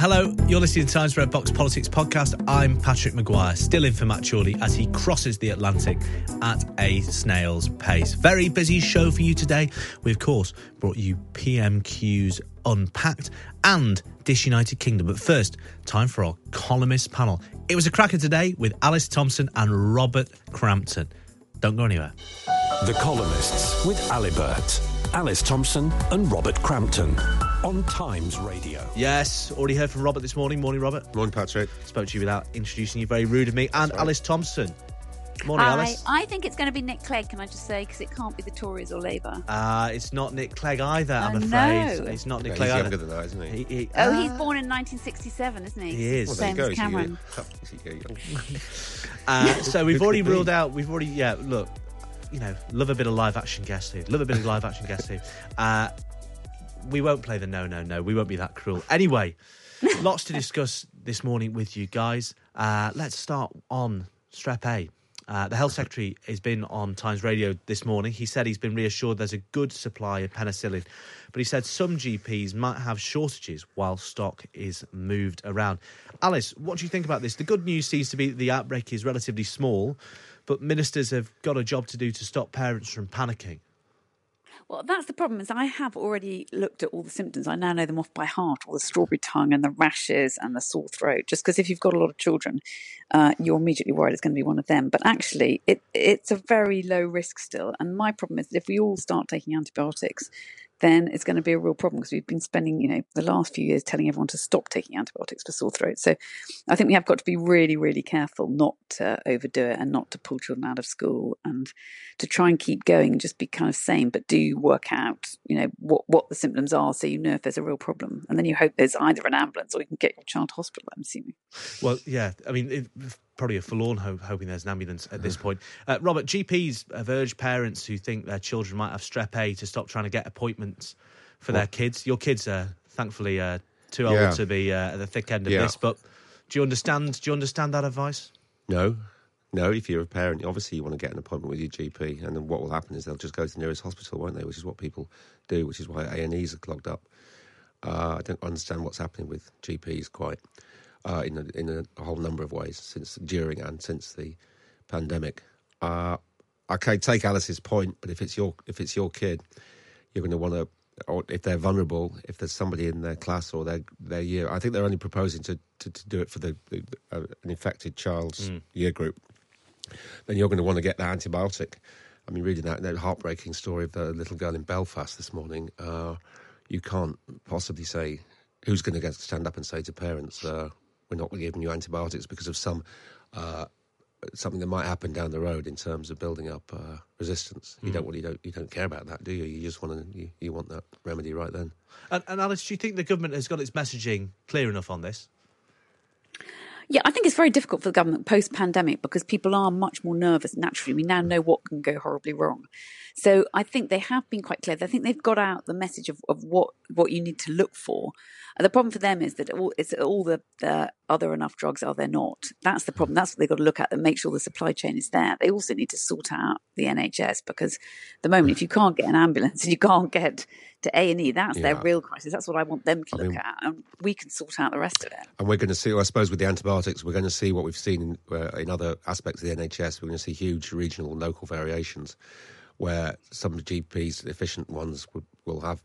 Hello, you're listening to Times Red Box Politics podcast. I'm Patrick Maguire, still in for Matt Chorley as he crosses the Atlantic at a snail's pace. Very busy show for you today. We, of course, brought you PMQ's Unpacked and Dish United Kingdom. But first, time for our columnist panel. It was a cracker today with Alice Thompson and Robert Crampton. Don't go anywhere. The Columnists with Alibert, Alice Thompson, and Robert Crampton on Times Radio. Yes, already heard from Robert this morning. Morning, Robert. Morning, Patrick. Spoke to you without introducing you. Very rude of me. And Alice Thompson. Morning, Hi. Alice. I think it's going to be Nick Clegg, can I just say, because it can't be the Tories or Labour. Uh, it's not Nick Clegg either, I'm I afraid. know. It's not Nick Yeah, Clegg he's either. younger than that, isn't he? He- he- Oh, Ah. he's born in 1967, isn't he? He is. Well, Same as so Cameron. so Uh, so we've already ruled out. We've already yeah. Look, you know, love a bit of live action guest here. Love a bit of live action guest here. Uh, we won't play the no, no, no. We won't be that cruel. Anyway, lots to discuss this morning with you guys. Uh, let's start on Strep A. Uh, the health secretary has been on Times Radio this morning. He said he's been reassured there's a good supply of penicillin, but he said some GPs might have shortages while stock is moved around. Alice, what do you think about this? The good news seems to be that the outbreak is relatively small, but ministers have got a job to do to stop parents from panicking. Well, that's the problem. Is I have already looked at all the symptoms. I now know them off by heart. All the strawberry tongue and the rashes and the sore throat. Just because if you've got a lot of children, uh, you're immediately worried it's going to be one of them. But actually, it it's a very low risk still. And my problem is that if we all start taking antibiotics, then it's going to be a real problem because we've been spending, you know, the last few years telling everyone to stop taking antibiotics for sore throat. So I think we have got to be really, really careful not to overdo it and not to pull children out of school and to try and keep going and just be kind of sane, but do work out, you know, what, what the symptoms are so you know if there's a real problem. And then you hope there's either an ambulance or you can get your child to hospital, I'm assuming. Well, yeah, I mean, it, probably a forlorn hope, hoping there's an ambulance at this point. Uh, Robert, GPs have urged parents who think their children might have strep A to stop trying to get appointments for their kids. Your kids are thankfully uh, too old Yeah. to be uh, at the thick end of Yeah. this, but do you understand? Do you understand that advice? No, no. If you're a parent, obviously you want to get an appointment with your GP, and then what will happen is they'll just go to the nearest hospital, won't they? Which is what people do, which is why A and E's are clogged up. Uh, I don't understand what's happening with GPs quite uh, in a, in a whole number of ways since during and since the pandemic. Uh, okay, take Alice's point, but if it's your if it's your kid, you're going to want to, or if they're vulnerable, if there's somebody in their class or their their year, I think they're only proposing to to, to do it for the, the uh, an infected child's year group. Then you're going to want to get the antibiotic. I mean, reading that, that heartbreaking story of the little girl in Belfast this morning, uh, you can't possibly say who's going to get stand up and say to parents, uh, "We're not giving you antibiotics because of some." Uh, something that might happen down the road in terms of building up uh, resistance. You don't really don't you don't care about that, do you? You just want to you, you want that remedy right then. And, and Alice, do you think the government has got its messaging clear enough on this? Yeah, I think it's very difficult for the government post pandemic because people are much more nervous naturally. We now know what can go horribly wrong. So I think they have been quite clear. I think they've got out the message of, of what, what you need to look for. And the problem for them is that all, it's all the, the are there enough drugs, are there not? That's the problem. That's what they've got to look at and make sure the supply chain is there. They also need to sort out the NHS because at the moment, if you can't get an ambulance and you can't get to A&E, that's their real crisis. That's what I want them to I look mean- at. And we can sort out the rest of it. And we're going to see, I suppose, with the antibiotics, we're going to see what we've seen in, uh, in other aspects of the NHS. We're going to see huge regional and local variations. where some GPs, the efficient ones, would, will have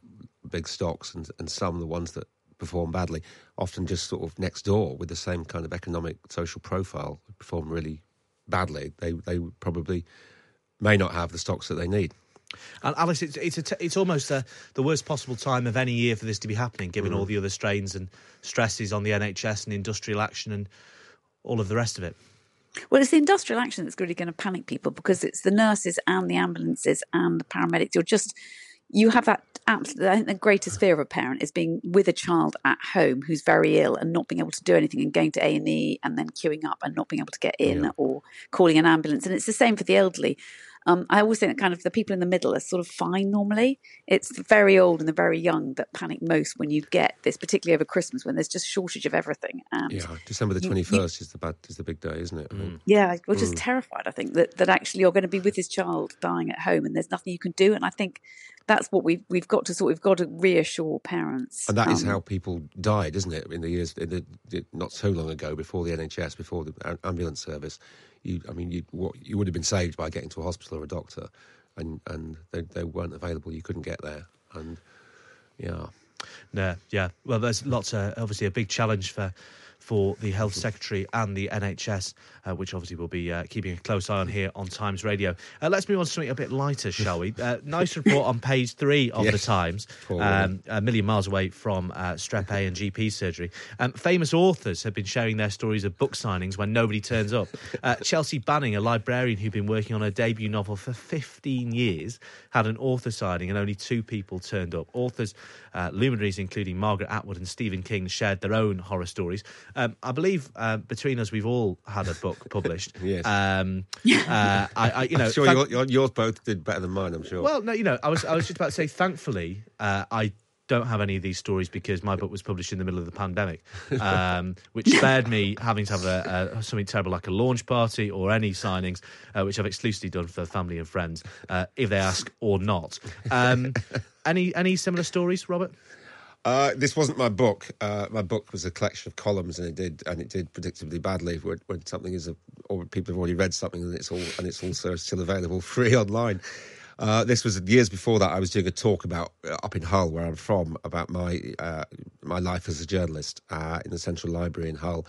big stocks, and, and some the ones that perform badly, often just sort of next door with the same kind of economic social profile, perform really badly. They they probably may not have the stocks that they need. And Alice, it's it's, a t- it's almost uh the worst possible time of any year for this to be happening, given Mm. all the other strains and stresses on the NHS and industrial action and all of the rest of it. Well, it's the industrial action that's really going to panic people because it's the nurses and the ambulances and the paramedics. You're just, you have that absolutely, I think the greatest fear of a parent is being with a child at home who's very ill and not being able to do anything and going to A&E and then queuing up and not being able to get in Yeah. or calling an ambulance. And it's the same for the elderly. Um, I always think that kind of the people in the middle are sort of fine normally. It's the very old and the very young that panic most when you get this, particularly over Christmas when there's just shortage of everything. And Yeah, December the you- twenty you- first is the bad is the big day, isn't it? I think. yeah, we're just Mm. terrified. I think that, that actually you're going to be with his child dying at home, and there's nothing you can do. And I think that's what we've we've got to sort. We've got to reassure parents. And that is Um, how people died, isn't it? In the years, in the, the, not so long ago, before the NHS, before the ambulance service, you, I mean, you, what, you would have been saved by getting to a hospital or a doctor, and and they, they weren't available. You couldn't get there, and yeah, No, yeah. Well, there's lots of obviously a big challenge for for the health secretary and the NHS, uh, which obviously we'll be uh, keeping a close eye on here on Times Radio. Uh, let's move on to something a bit lighter, shall we? Uh, nice report on page three of the Times, um, a million miles away from uh, Strep A and GP surgery. Um, famous authors have been sharing their stories of book signings when nobody turns up. Uh, Chelsea Banning, a librarian who'd been working on her debut novel for 15 years, had an author signing and only two people turned up. Authors, uh, luminaries including Margaret Atwood and Stephen King, shared their own horror stories. Um, I believe uh, between us, we've all had a book published. Yes. Um, uh, I, I, you know, I'm sure thank- your, your, yours both did better than mine. I'm sure. well, no, you know, I was I was just about to say, thankfully, uh, I don't have any of these stories because my book was published in the middle of the pandemic, um, which spared me having to have a, a, something terrible like a launch party or any signings, uh, which I've exclusively done for family and friends, uh, if they ask or not. Um, any any similar stories, Robert? Uh, this wasn't my book. Uh, my book was a collection of columns, and it did and it did predictably badly when, when something is a, or people have already read something, and it's all and it's also still available free online. Uh, this was years before that. I was doing a talk about uh, up in Hull, where I'm from, about my uh, my life as a journalist in the Central Library in Hull,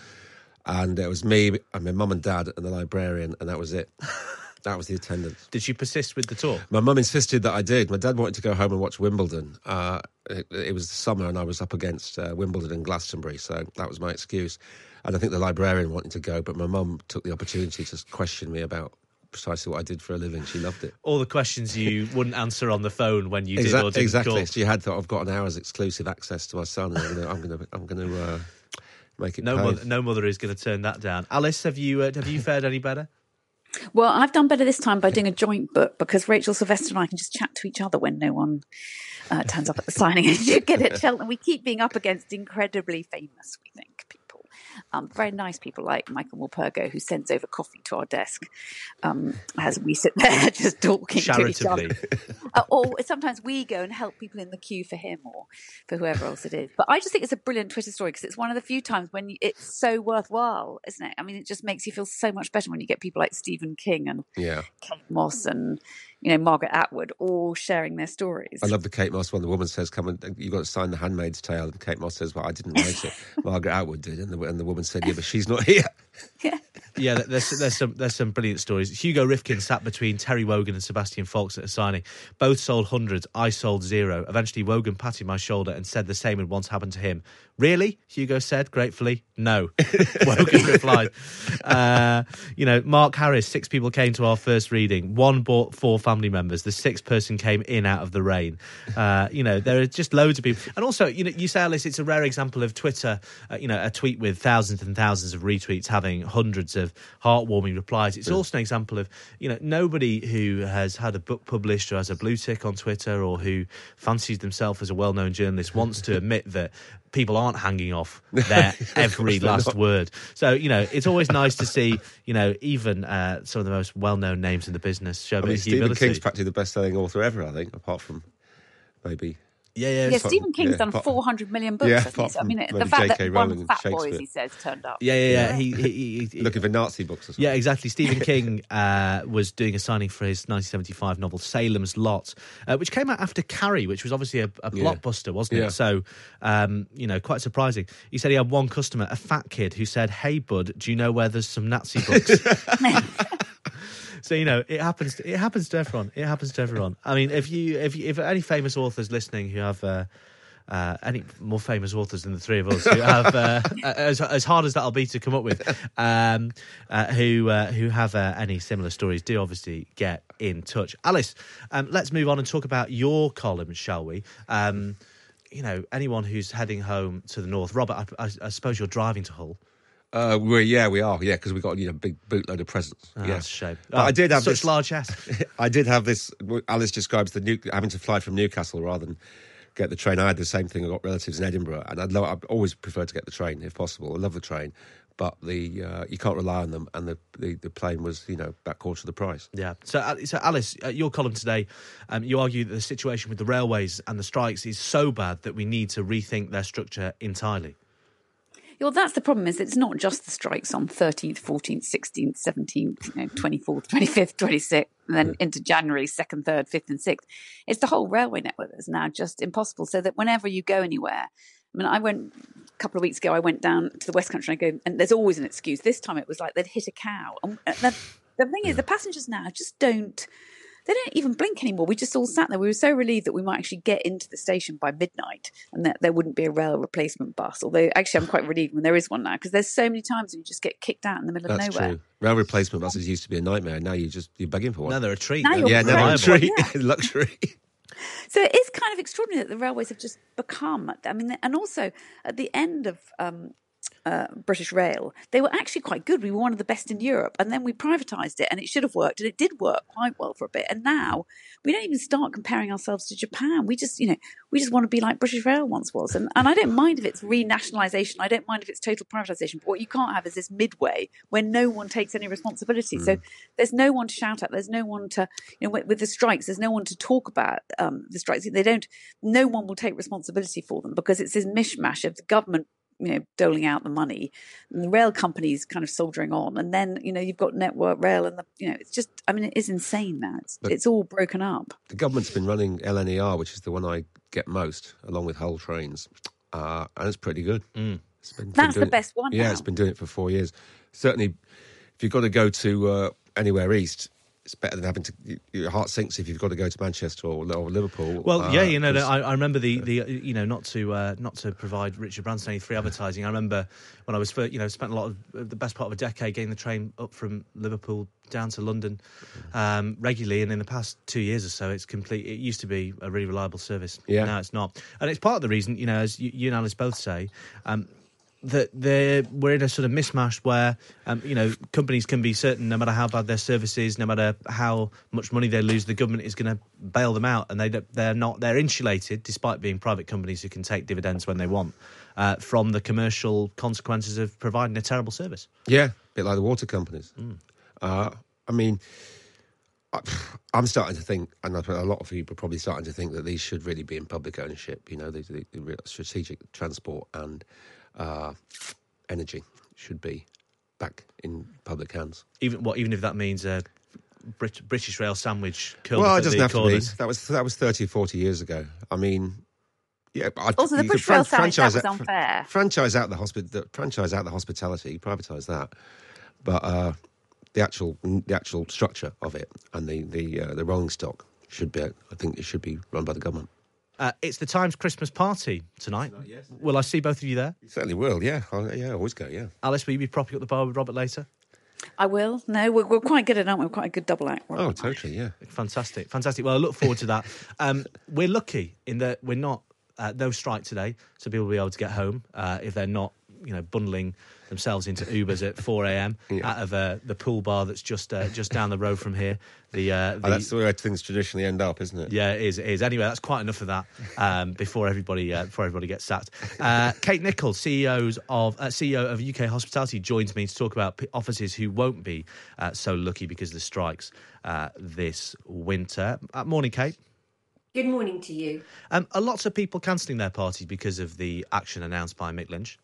and it was me and my mum and dad and the librarian, and that was it. that was the attendance. Did you persist with the talk? My mum insisted that I did. My dad wanted to go home and watch Wimbledon. Uh, it, it was the summer, and I was up against uh, Wimbledon and Glastonbury, so that was my excuse. And I think the librarian wanted to go, but my mum took the opportunity to question me about precisely what I did for a living. She loved it. All the questions you wouldn't answer on the phone when you did Exac- or exactly. call. She had thought I've got an hour's exclusive access to my son. And I'm going to, I'm going to uh, make it. No mother, no mother is going to turn that down. Alice, have you uh, have you fared any better? Well, I've done better this time by doing a joint book because Rachel Sylvester and I can just chat to each other when no one uh, turns up at the signing. And you get it, Shelton. We keep being up against incredibly famous, we think, people. Um, very nice people like Michael Morpurgo, who sends over coffee to our desk um, as we sit there just talking to each other. Charitably. Uh, or sometimes we go and help people in the queue for him or for whoever else it is. But I just think it's a brilliant Twitter story because it's one of the few times when you, it's so worthwhile, isn't it? I mean, it just makes you feel so much better when you get people like Stephen King and Yeah. Kate Moss and you know Margaret Atwood all sharing their stories. I love the Kate Moss one. The woman says, "Come and uh, you've got to sign the Handmaid's Tale." And Kate Moss says, "Well, I didn't write it. Margaret Atwood did." And the, and the woman said, "Yeah, but she's not here." Yeah, there's there's some there's some brilliant stories. Hugo Rifkin sat between Terry Wogan and Sebastian Faulks at a signing. Both sold hundreds. I sold zero. Eventually, Wogan patted my shoulder and said the same had once happened to him. Really? Hugo said gratefully. No. Wogan replied. Uh, you know, Mark Harris. Six people came to our first reading. One bought four family members. The sixth person came in out of the rain. Uh, you know, there are just loads of people. And also, you know, you say Alice, it's a rare example of Twitter. Uh, you know, a tweet with thousands and thousands of retweets having hundreds of heartwarming replies. It's also an example of you know nobody who has had a book published or has a blue tick on Twitter or who fancies themselves as a well-known journalist wants to admit that people aren't hanging off their every last not. word. So you know it's always nice to see you know even uh, some of the most well-known names in the business show I mean, Stephen humility. King's practically the best-selling author ever, I think, apart from maybe Yeah, yeah. Yeah, it's- Stephen King's yeah, done apart- 400 million books. yeah, hasn't So, I mean, the bloody fact that J.K. one Rowling of and fat boys, Shakespeare. he says, turned up. Yeah, yeah, yeah. He, he, he, he- Looking for Nazi books or something. Yeah, exactly. Stephen King uh, was doing a signing for his 1975 novel Salem's Lot, uh, which came out after Carrie, which was obviously a, a Yeah. blockbuster, wasn't Yeah. it? So, um, you know, quite surprising. He said he had one customer, a fat kid, who said, "Hey, bud, do you know where there's some Nazi books?" So you know it happens. It happens to everyone. It happens to everyone. I mean, if you if you, if any famous authors listening who have uh, uh, any more famous authors than the three of us who have uh, as as hard as that'll be to come up with, um, uh, who uh, who have uh, any similar stories, do obviously get in touch. Alice, um, let's move on and talk about your column, shall we? Um, you know, anyone who's heading home to the north, Robert. I, I, I suppose you're driving to Hull. Uh, we yeah, we are. Yeah, because we got you know a big bootload of presents. Oh, yeah, that's a shame. But Oh, I did have such this large yes. I did have this. Alice describes the new, having to fly from Newcastle rather than get the train. I had the same thing. I got relatives in Edinburgh, and I'd, lo- I'd always prefer to get the train if possible. I love the train, but the uh, you can't rely on them, and the, the, the plane was you know back quarter of the price. Yeah. So, so Alice, uh, your column today, um, you argue that the situation with the railways and the strikes is so bad that we need to rethink their structure entirely. Well, that's the problem. Is it's not just the strikes on thirteenth, fourteenth, sixteenth, seventeenth, twenty fourth, twenty fifth, twenty sixth, and then into January, second, third, fifth, and sixth. It's the whole railway network that's now just impossible. So that whenever you go anywhere, I mean, I went a couple of weeks ago. I went down to the West Country. and I go, and there's always an excuse. This time it was like they'd hit a cow. And the, the thing is, the passengers now just don't. They don't even blink anymore. We just all sat there. We were so relieved that we might actually get into the station by midnight and that there wouldn't be a rail replacement bus. Although, actually, I'm quite relieved when there is one now because there's so many times when you just get kicked out in the middle of nowhere. true. Rail replacement buses used to be a nightmare. Now you're just you're begging for one. Now they're a treat. Now you're yeah, now they're a reliable. reliable. treat, luxury. So it is kind of extraordinary that the railways have just become. I mean, and also at the end of um, uh, British Rail, they were actually quite good. We were one of the best in Europe, and then we privatised it, and it should have worked, and it did work quite well for a bit. And now we don't even start comparing ourselves to Japan. We just, you know, we just want to be like British Rail once was. And and I don't mind if it's renationalisation. I don't mind if it's total privatisation. But what you can't have is this midway where no one takes any responsibility. So there's no one to shout at. There's no one to, you know, with, with the strikes, there's no one to talk about um, the strikes. They don't. No one will take responsibility for them because it's this mishmash of the government you know, doling out the money, and the rail companies kind of soldiering on, and then you know you've got Network Rail, and the you know it's just, I mean, it is insane now. It's But- it's all broken up. the government's been running LNER, which is the one I get most, along with Hull Trains, uh, and it's pretty good. Mm. It's been, been That's the doing it- best one Yeah, now. it's been doing it for four years. Certainly, if you've got to go to uh, anywhere east, it's better than having to. Your heart sinks if you've got to go to Manchester or, or Liverpool. Well, uh, yeah, you know, I, I remember the, the you know not to uh, not to provide Richard Branson any free advertising. I remember when I was for, you know spent a lot of the best part of a decade getting the train up from Liverpool down to London um, regularly, and in the past two years or so, it's complete. It used to be a really reliable service. Yeah. now it's not, and it's part of the reason you know, as you, you and Alice both say. Um, that they're we're in a sort of mismatch where um, you know companies can be certain no matter how bad their service is, no matter how much money they lose, the government is going to bail them out, and they they're not they're insulated despite being private companies who can take dividends when they want uh, from the commercial consequences of providing a terrible service. Yeah, a bit like the water companies. Uh, I mean, I'm starting to think, and a lot of people are probably starting to think that these should really be in public ownership. You know, the, the, the strategic transport and uh, energy should be back in public hands. Even what even if that means a Brit- British Rail sandwich well, up it doesn't have corners. to be. That was that was 30 40 years ago. I mean, yeah. I'd- Also, the you could British Rail fran- sandwich, that franchise was unfair. Franchise out the hospital. Franchise out the hospitality. Privatise that, but uh, the actual the actual structure of it and the the uh, the rolling stock should be. I think it should be run by the government. Uh, it's the Times Christmas party tonight. Will I see both of you there? You certainly will. Yeah, I, yeah. I always go. Yeah. Alice, will you be propping up the bar with Robert later? I will. No, we're, we're quite good at, it aren't we? We're quite a good double act. Oh, totally. Yeah. Fantastic, fantastic. Well, I look forward to that. Um, we're lucky in that we're not uh, no strike today, so people will be able to get home uh, if they're not, you know, bundling themselves into Ubers at four a.m. out of uh, the pool bar that's just uh, just down the road from here. The, uh, the Oh, that's the way things traditionally end up, isn't it? yeah, it is. It is. Anyway, that's quite enough of that um, before everybody uh, before everybody gets sacked. Uh, Kate Nicholls, CEOs of uh, CEO of UK Hospitality, joins me to talk about p- offices who won't be uh, so lucky because of the strikes uh, this winter. Uh, morning, Kate. Good morning to you. Um, are lots of people cancelling their parties because of the action announced by Mick Lynch?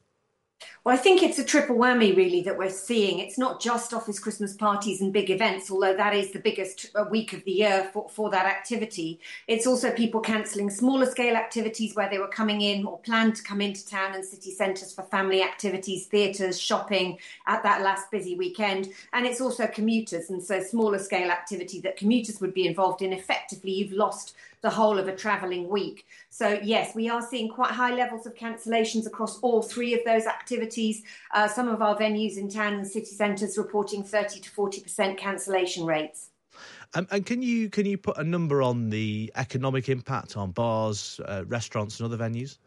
Well, I think it's a triple whammy, really, that we're seeing. It's not just office Christmas parties and big events, although that is the biggest uh, week of the year for, for that activity. It's also people cancelling smaller scale activities where they were coming in or planned to come into town and city centres for family activities, theatres, shopping at that last busy weekend. And it's also commuters, and so smaller scale activity that commuters would be involved in. Effectively, you've lost the whole of a travelling week. So, yes, we are seeing quite high levels of cancellations across all three of those activities. Uh, some of our venues in town and city centres reporting 30 to 40% cancellation rates. Um, and can you can you put a number on the economic impact on bars, uh, restaurants, and other venues?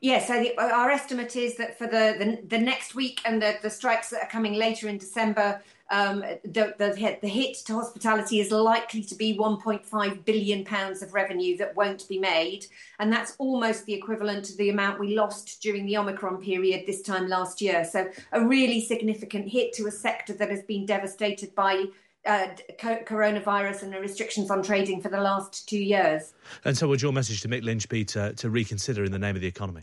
Yeah, so the, our estimate is that for the, the, the next week and the, the strikes that are coming later in December, um, the, the, hit, the hit to hospitality is likely to be 1.5 billion pounds of revenue that won't be made, and that's almost the equivalent to the amount we lost during the Omicron period this time last year. So a really significant hit to a sector that has been devastated by uh, coronavirus and the restrictions on trading for the last two years. And so, would your message to Mick Lynch be to, to reconsider in the name of the economy?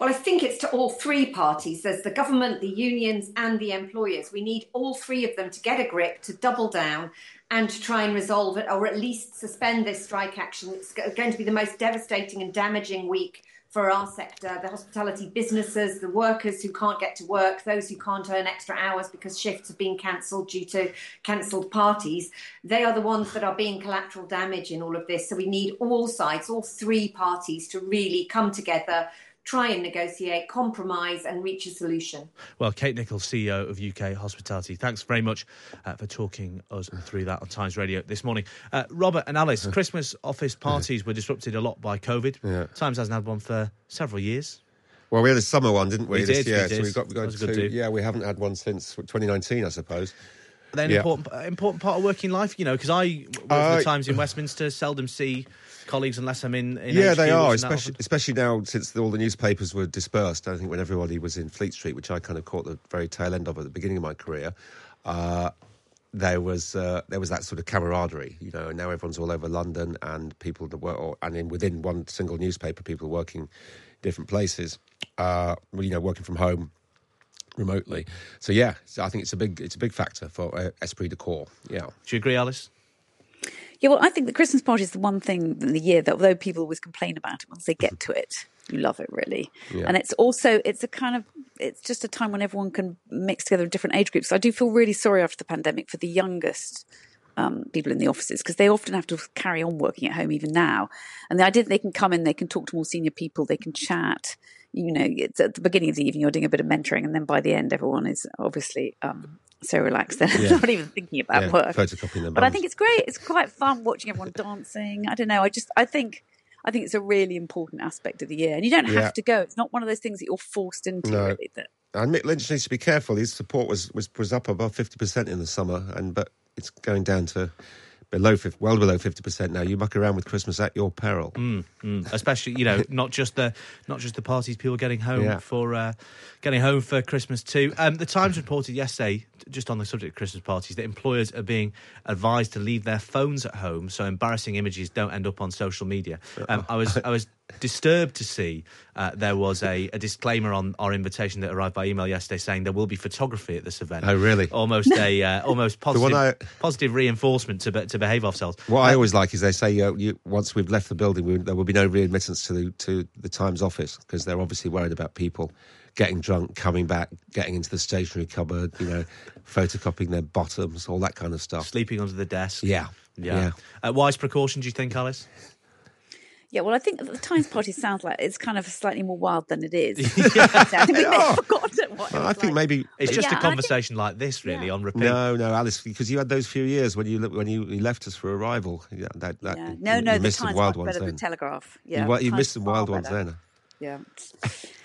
Well, I think it's to all three parties. There's the government, the unions, and the employers. We need all three of them to get a grip, to double down, and to try and resolve it, or at least suspend this strike action. It's going to be the most devastating and damaging week for our sector the hospitality businesses, the workers who can't get to work, those who can't earn extra hours because shifts have been cancelled due to cancelled parties. They are the ones that are being collateral damage in all of this. So we need all sides, all three parties to really come together try and negotiate, compromise, and reach a solution. Well, Kate Nicholls, CEO of UK Hospitality, thanks very much uh, for talking us through that on Times Radio this morning. Uh, Robert and Alice, Christmas office parties were disrupted a lot by COVID. Yeah. Times hasn't had one for several years. Well, we had a summer one, didn't we? We this did, we year, did. so we got we That got was a good two. Yeah, we haven't had one since 2019, I suppose. Then Yeah. important important part of working life, you know, because I work for Uh, the Times in Westminster, seldom see colleagues unless I'm in. in yeah, they are, which is not especially especially now since all the newspapers were dispersed. I think when everybody was in Fleet Street, which I kind of caught the very tail end of at the beginning of my career, uh, there was uh, there was that sort of camaraderie, you know. And now everyone's all over London, and people that work, or, and in within one single newspaper, people working different places, uh, you know, working from home remotely. So yeah, so I think it's a big it's a big factor for uh, esprit de corps. Yeah. Do you agree, Alice? Yeah, well, I think the Christmas party is the one thing in the year that, although people always complain about it, once they get to it, you love it really. Yeah. And it's also it's a kind of it's just a time when everyone can mix together in different age groups. I do feel really sorry after the pandemic for the youngest um, people in the offices because they often have to carry on working at home even now. And the idea that they can come in, they can talk to more senior people, they can chat. You know, it's at the beginning of the evening you're doing a bit of mentoring, and then by the end everyone is obviously um, so relaxed they're Yeah. not even thinking about Yeah, work. photocopying their But I think it's great. It's quite fun watching everyone dancing. I don't know. I just I think I think it's a really important aspect of the year, and you don't have Yeah. to go. It's not one of those things that you're forced into. No. Really, that And Mick Lynch needs to be careful. His support was, was, was up above 50% in the summer, and but it's going down to below 50, well below 50% now. You muck around with Christmas at your peril. Mm, mm. Especially, you know, not just the not just the parties, people getting home Yeah. for uh, getting home for Christmas too. Um, the Times reported yesterday, just on the subject of Christmas parties, that employers are being advised to leave their phones at home so embarrassing images don't end up on social media. Um, I was I was disturbed to see uh, there was a, a disclaimer on our invitation that arrived by email yesterday saying there will be photography at this event. Oh, really? Almost a uh, almost positive I- positive reinforcement to be- to behave ourselves. What I Uh, always like is they say uh, you, once we've left the building, we, there will be no readmittance to the, to the Times office because they're obviously worried about people getting drunk, coming back, getting into the stationery cupboard, you know, photocopying their bottoms, all that kind of stuff. sleeping under the desk. Yeah. Yeah. Uh, wise precaution, do you think, Alice? Yeah. Well, I think the Times party sounds like it's kind of slightly more wild than it is. I think they've forgotten what Well, I think like. maybe It's just Yeah, a and I think- conversation like this, really, on repeat. No, no, Alice, because you had those few years when you when you, you left us for Arrival. Yeah, that, that, Yeah. you- No, you no, the missed some Times wild much ones better then. the Telegraph. You Yeah, wa- you, missed some far wild ones better. then. Yeah.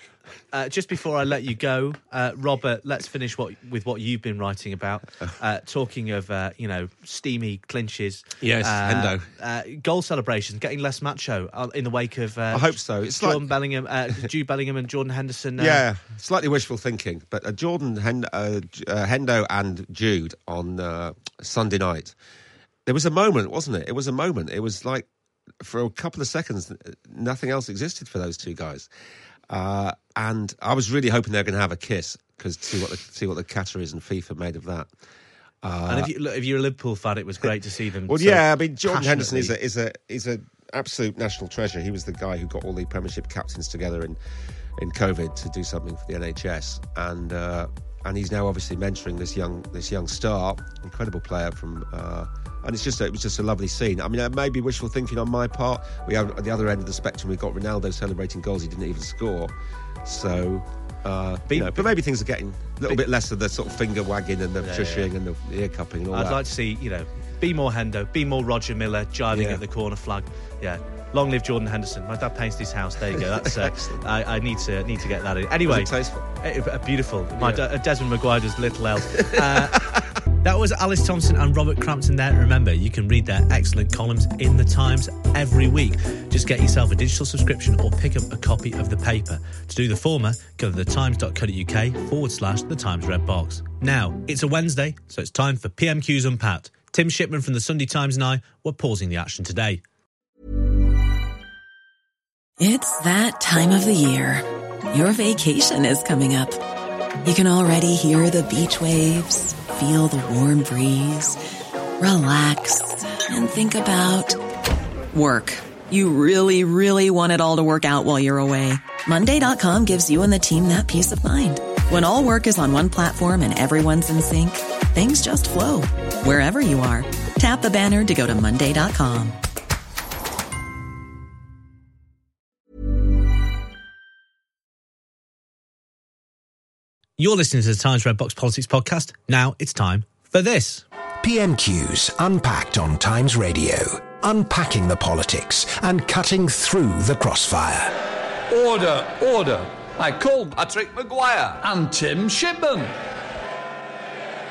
Uh, just before I let you go, uh, Robert, let's finish what with what you've been writing about. Uh, talking of uh, you know steamy clinches, Yes, uh, Hendo. uh, goal celebrations, getting less macho uh, in the wake of. Uh, I hope so. It's Jordan like- Bellingham, uh, Jude Bellingham, and Jordan Henderson. Uh, Yeah, slightly wishful thinking, but uh, Jordan Hen- uh, uh, Hendo and Jude on uh, Sunday night. There was a moment, wasn't it? It was a moment. It was like for a couple of seconds, nothing else existed for those two guys. Uh, and I was really hoping they were going to have a kiss because see what the see what the Qataris and FIFA made of that. Uh, and if, you, look, if you're a Liverpool fan, it was great to see them. Well, so yeah, I mean, Jordan Henderson is a is a is a absolute national treasure. He was the guy who got all the Premiership captains together in in COVID to do something for the NHS, and uh, and he's now obviously mentoring this young this young star, incredible player from. Uh, and it's just a, it was just a lovely scene. I mean, it may be wishful thinking on my part. We have at the other end of the spectrum, we've got Ronaldo celebrating goals he didn't even score. So, uh, you know, but maybe things are getting a little bit less of the sort of finger wagging and the Yeah, shushing and the ear cupping and all I'd that. like to see, you know, be more Hendo, be more Roger Milla, jiving Yeah. at the corner flag. Yeah. Long live Jordan Henderson. My dad painted his house. There you go. That's uh, I, I need to need to get that in. Anyway, tasteful? eh, uh, beautiful. My Yeah. da- uh, Desmond Maguire does little else. Uh, that was Alice Thompson and Robert Crampton there. Remember, you can read their excellent columns in the Times every week. Just get yourself a digital subscription or pick up a copy of the paper. To do the former, go to thetimes.co.uk forward slash the Times Red Box. Now, it's a Wednesday, so it's time for PMQ's Unpacked. Tim Shipman from the Sunday Times and I were pausing the action today. It's that time of the year. Your vacation is coming up. You can already hear the beach waves, feel the warm breeze, relax, and think about work. You really, really want it all to work out while you're away. Monday.com gives you and the team that peace of mind. When all work is on one platform and everyone's in sync, things just flow wherever you are. Tap the banner to go to Monday.com. You're listening to the Times Red Box Politics podcast. Now it's time for this. PMQs unpacked on Times Radio, unpacking the politics and cutting through the crossfire. Order, order. I call Patrick Maguire and Tim Shipman.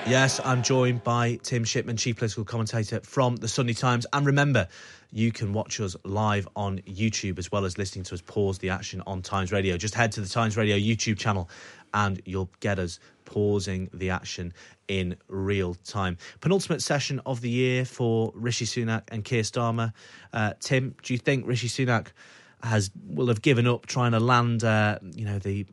Yes, I'm joined by Tim Shipman, chief political commentator from the Sunday Times. And remember, you can watch us live on YouTube as well as listening to us pause the action on Times Radio. Just head to the Times Radio YouTube channel and you'll get us pausing the action in real time. Penultimate session of the year for Rishi Sunak and Keir Starmer. Uh, Tim, do you think Rishi Sunak has will have given up trying to land, uh, you know, the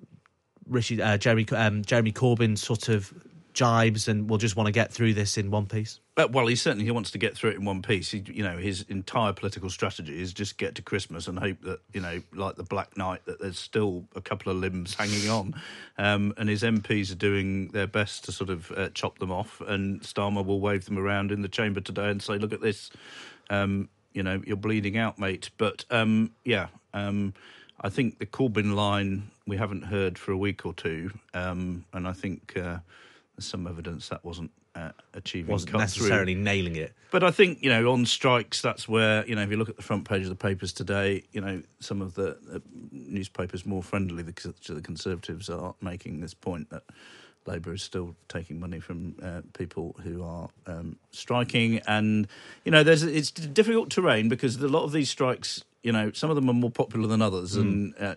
Rishi, uh, Jeremy, um, Jeremy Corbyn sort of jibes and will just want to get through this in one piece? Uh, well, he certainly he wants to get through it in one piece. He, you know, his entire political strategy is just get to Christmas and hope that you know, like the Black Knight, that there's still a couple of limbs hanging on, um, and his MPs are doing their best to sort of uh, chop them off. And Starmer will wave them around in the chamber today and say, "Look at this, um, you know, you're bleeding out, mate." But um, yeah, um, I think the Corbyn line we haven't heard for a week or two, um, and I think uh, there's some evidence that wasn't uh, achieving Wasn't necessarily through. nailing it. But I think you know on strikes, that's where you know if you look at the front page of the papers today, you know some of the, the newspapers more friendly to the Conservatives are making this point that Labour is still taking money from uh, people who are um, striking, and you know there's it's difficult terrain because a lot of these strikes, you know, some of them are more popular than others, Mm. and.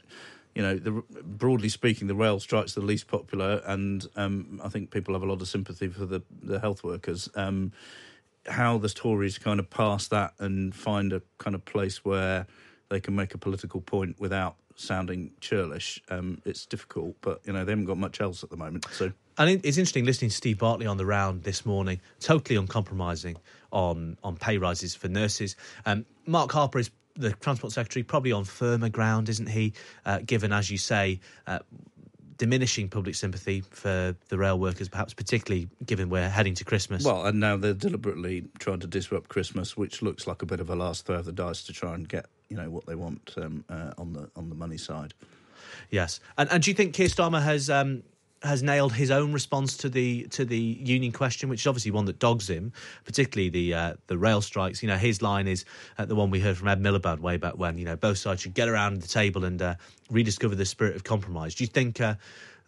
You know, the, broadly speaking, the rail strike's the least popular, and um, I think people have a lot of sympathy for the, the health workers. Um, how the Tories kind of pass that and find a kind of place where they can make a political point without sounding churlish, um, it's difficult. But you know, they haven't got much else at the moment. So And it's interesting listening to Steve Barclay on the round this morning, totally uncompromising on on pay rises for nurses. Um, Mark Harper is the Transport Secretary, probably on firmer ground, isn't he? Uh, given, as you say, uh, diminishing public sympathy for the rail workers, perhaps particularly given we're heading to Christmas. Well, and now they're deliberately trying to disrupt Christmas, which looks like a bit of a last throw of the dice to try and get you know what they want um, uh, on the on the money side. Yes, and and do you think Keir Starmer has um, has nailed his own response to the to the union question, which is obviously one that dogs him, particularly the uh, the rail strikes. You know, his line is uh, the one we heard from Ed Miliband way back when. You know, both sides should get around the table and uh, rediscover the spirit of compromise. Do you think uh,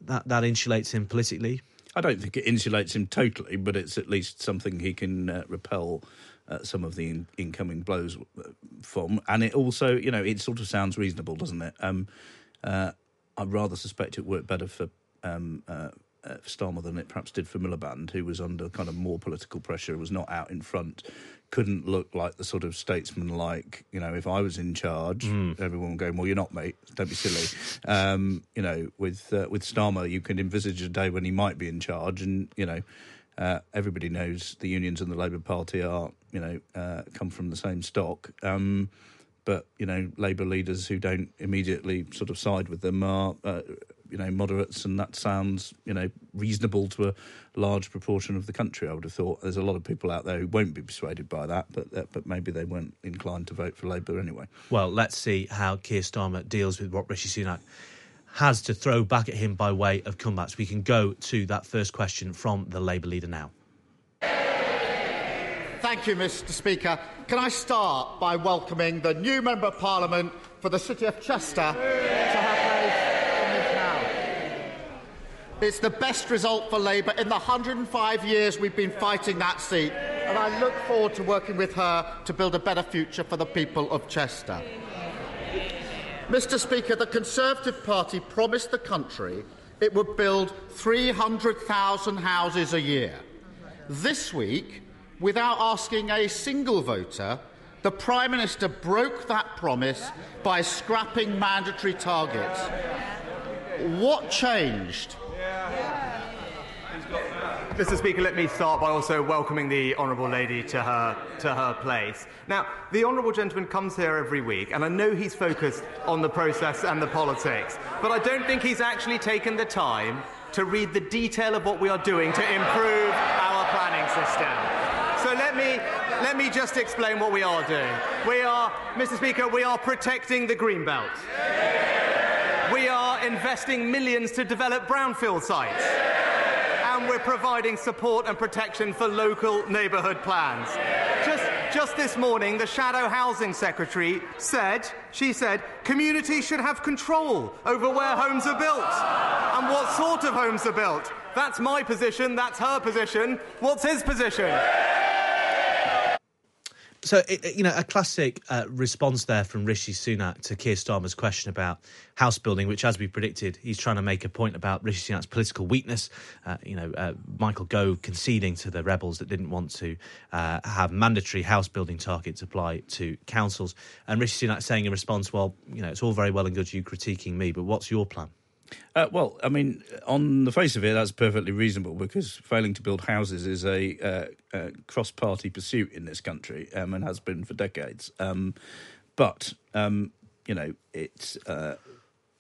that that insulates him politically? I don't think it insulates him totally, but it's at least something he can uh, repel uh, some of the in- incoming blows from. And it also, you know, it sort of sounds reasonable, doesn't it? Um, I rather suspect it worked better for um, uh, uh, Starmer than it perhaps did for Miliband, who was under kind of more political pressure, was not out in front, couldn't look like the sort of statesman like, you know, if I was in charge, Mm. everyone go, well, you're not, mate, don't be silly. Um, you know, with uh, with Starmer, you can envisage a day when he might be in charge, and, you know, uh, everybody knows the unions and the Labour Party are, you know, uh, come from the same stock. Um, but you know, Labour leaders who don't immediately sort of side with them are, uh, you know, moderates, and that sounds, you know, reasonable to a large proportion of the country. I would have thought there's a lot of people out there who won't be persuaded by that, but uh, but maybe they weren't inclined to vote for Labour anyway. Well, let's see how Keir Starmer deals with what Rishi Sunak has to throw back at him by way of comebacks. We can go to that first question from the Labour leader now. Thank you, Mr. Speaker. Can I start by welcoming the new Member of Parliament for the City of Chester to her place in this House? It's the best result for Labour in the 105 years we've been fighting that seat, and I look forward to working with her to build a better future for the people of Chester. Mr. Speaker, the Conservative Party promised the country it would build 300,000 houses a year. This week, without asking a single voter, the Prime Minister broke that promise by scrapping mandatory targets. What changed? Mr. Speaker, let me start by also welcoming the Honourable Lady to her, to her place. Now, the Honourable Gentleman comes here every week, and I know he's focused on the process and the politics, but I don't think he's actually taken the time to read the detail of what we are doing to improve our planning system. So let me, let me just explain what we are doing. We are, Mr. Speaker, we are protecting the green belt. We are investing millions to develop brownfield sites. And we're providing support and protection for local neighbourhood plans. Just, just this morning, the Shadow Housing Secretary said, she said, communities should have control over where homes are built and what sort of homes are built. That's my position, that's her position. What's his position? So, you know, a classic uh, response there from Rishi Sunak to Keir Starmer's question about house building, which, as we predicted, he's trying to make a point about Rishi Sunak's political weakness. Uh, you know, uh, Michael Gove conceding to the rebels that didn't want to uh, have mandatory house building targets apply to councils. And Rishi Sunak saying in response, well, you know, it's all very well and good you critiquing me, but what's your plan? Uh, well, I mean, on the face of it, that's perfectly reasonable because failing to build houses is a, uh, uh cross-party pursuit in this country um, and has been for decades. Um, but um, you know, it's uh,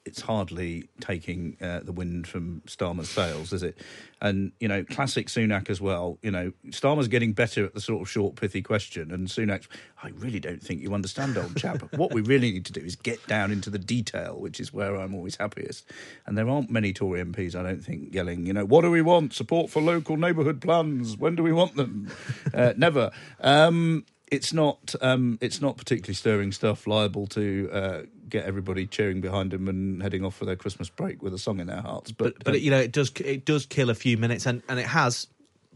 it's hardly taking uh, the wind from Starmer's sails, is it? And you know, classic Sunak as well. You know, Starmer's getting better at the sort of short, pithy question, and Sunak, I really don't think you understand, old chap. what we really need to do is get down into the detail, which is where I'm always happiest. And there aren't many Tory MPs, I don't think, yelling, you know, what do we want? Support for local neighbourhood plans. When do we want them? uh, never. Um, it's not. Um, it's not particularly stirring stuff. Liable to uh, get everybody cheering behind him and heading off for their Christmas break with a song in their hearts. But But, but um, you know, it does it does kill a few minutes, and, and it has,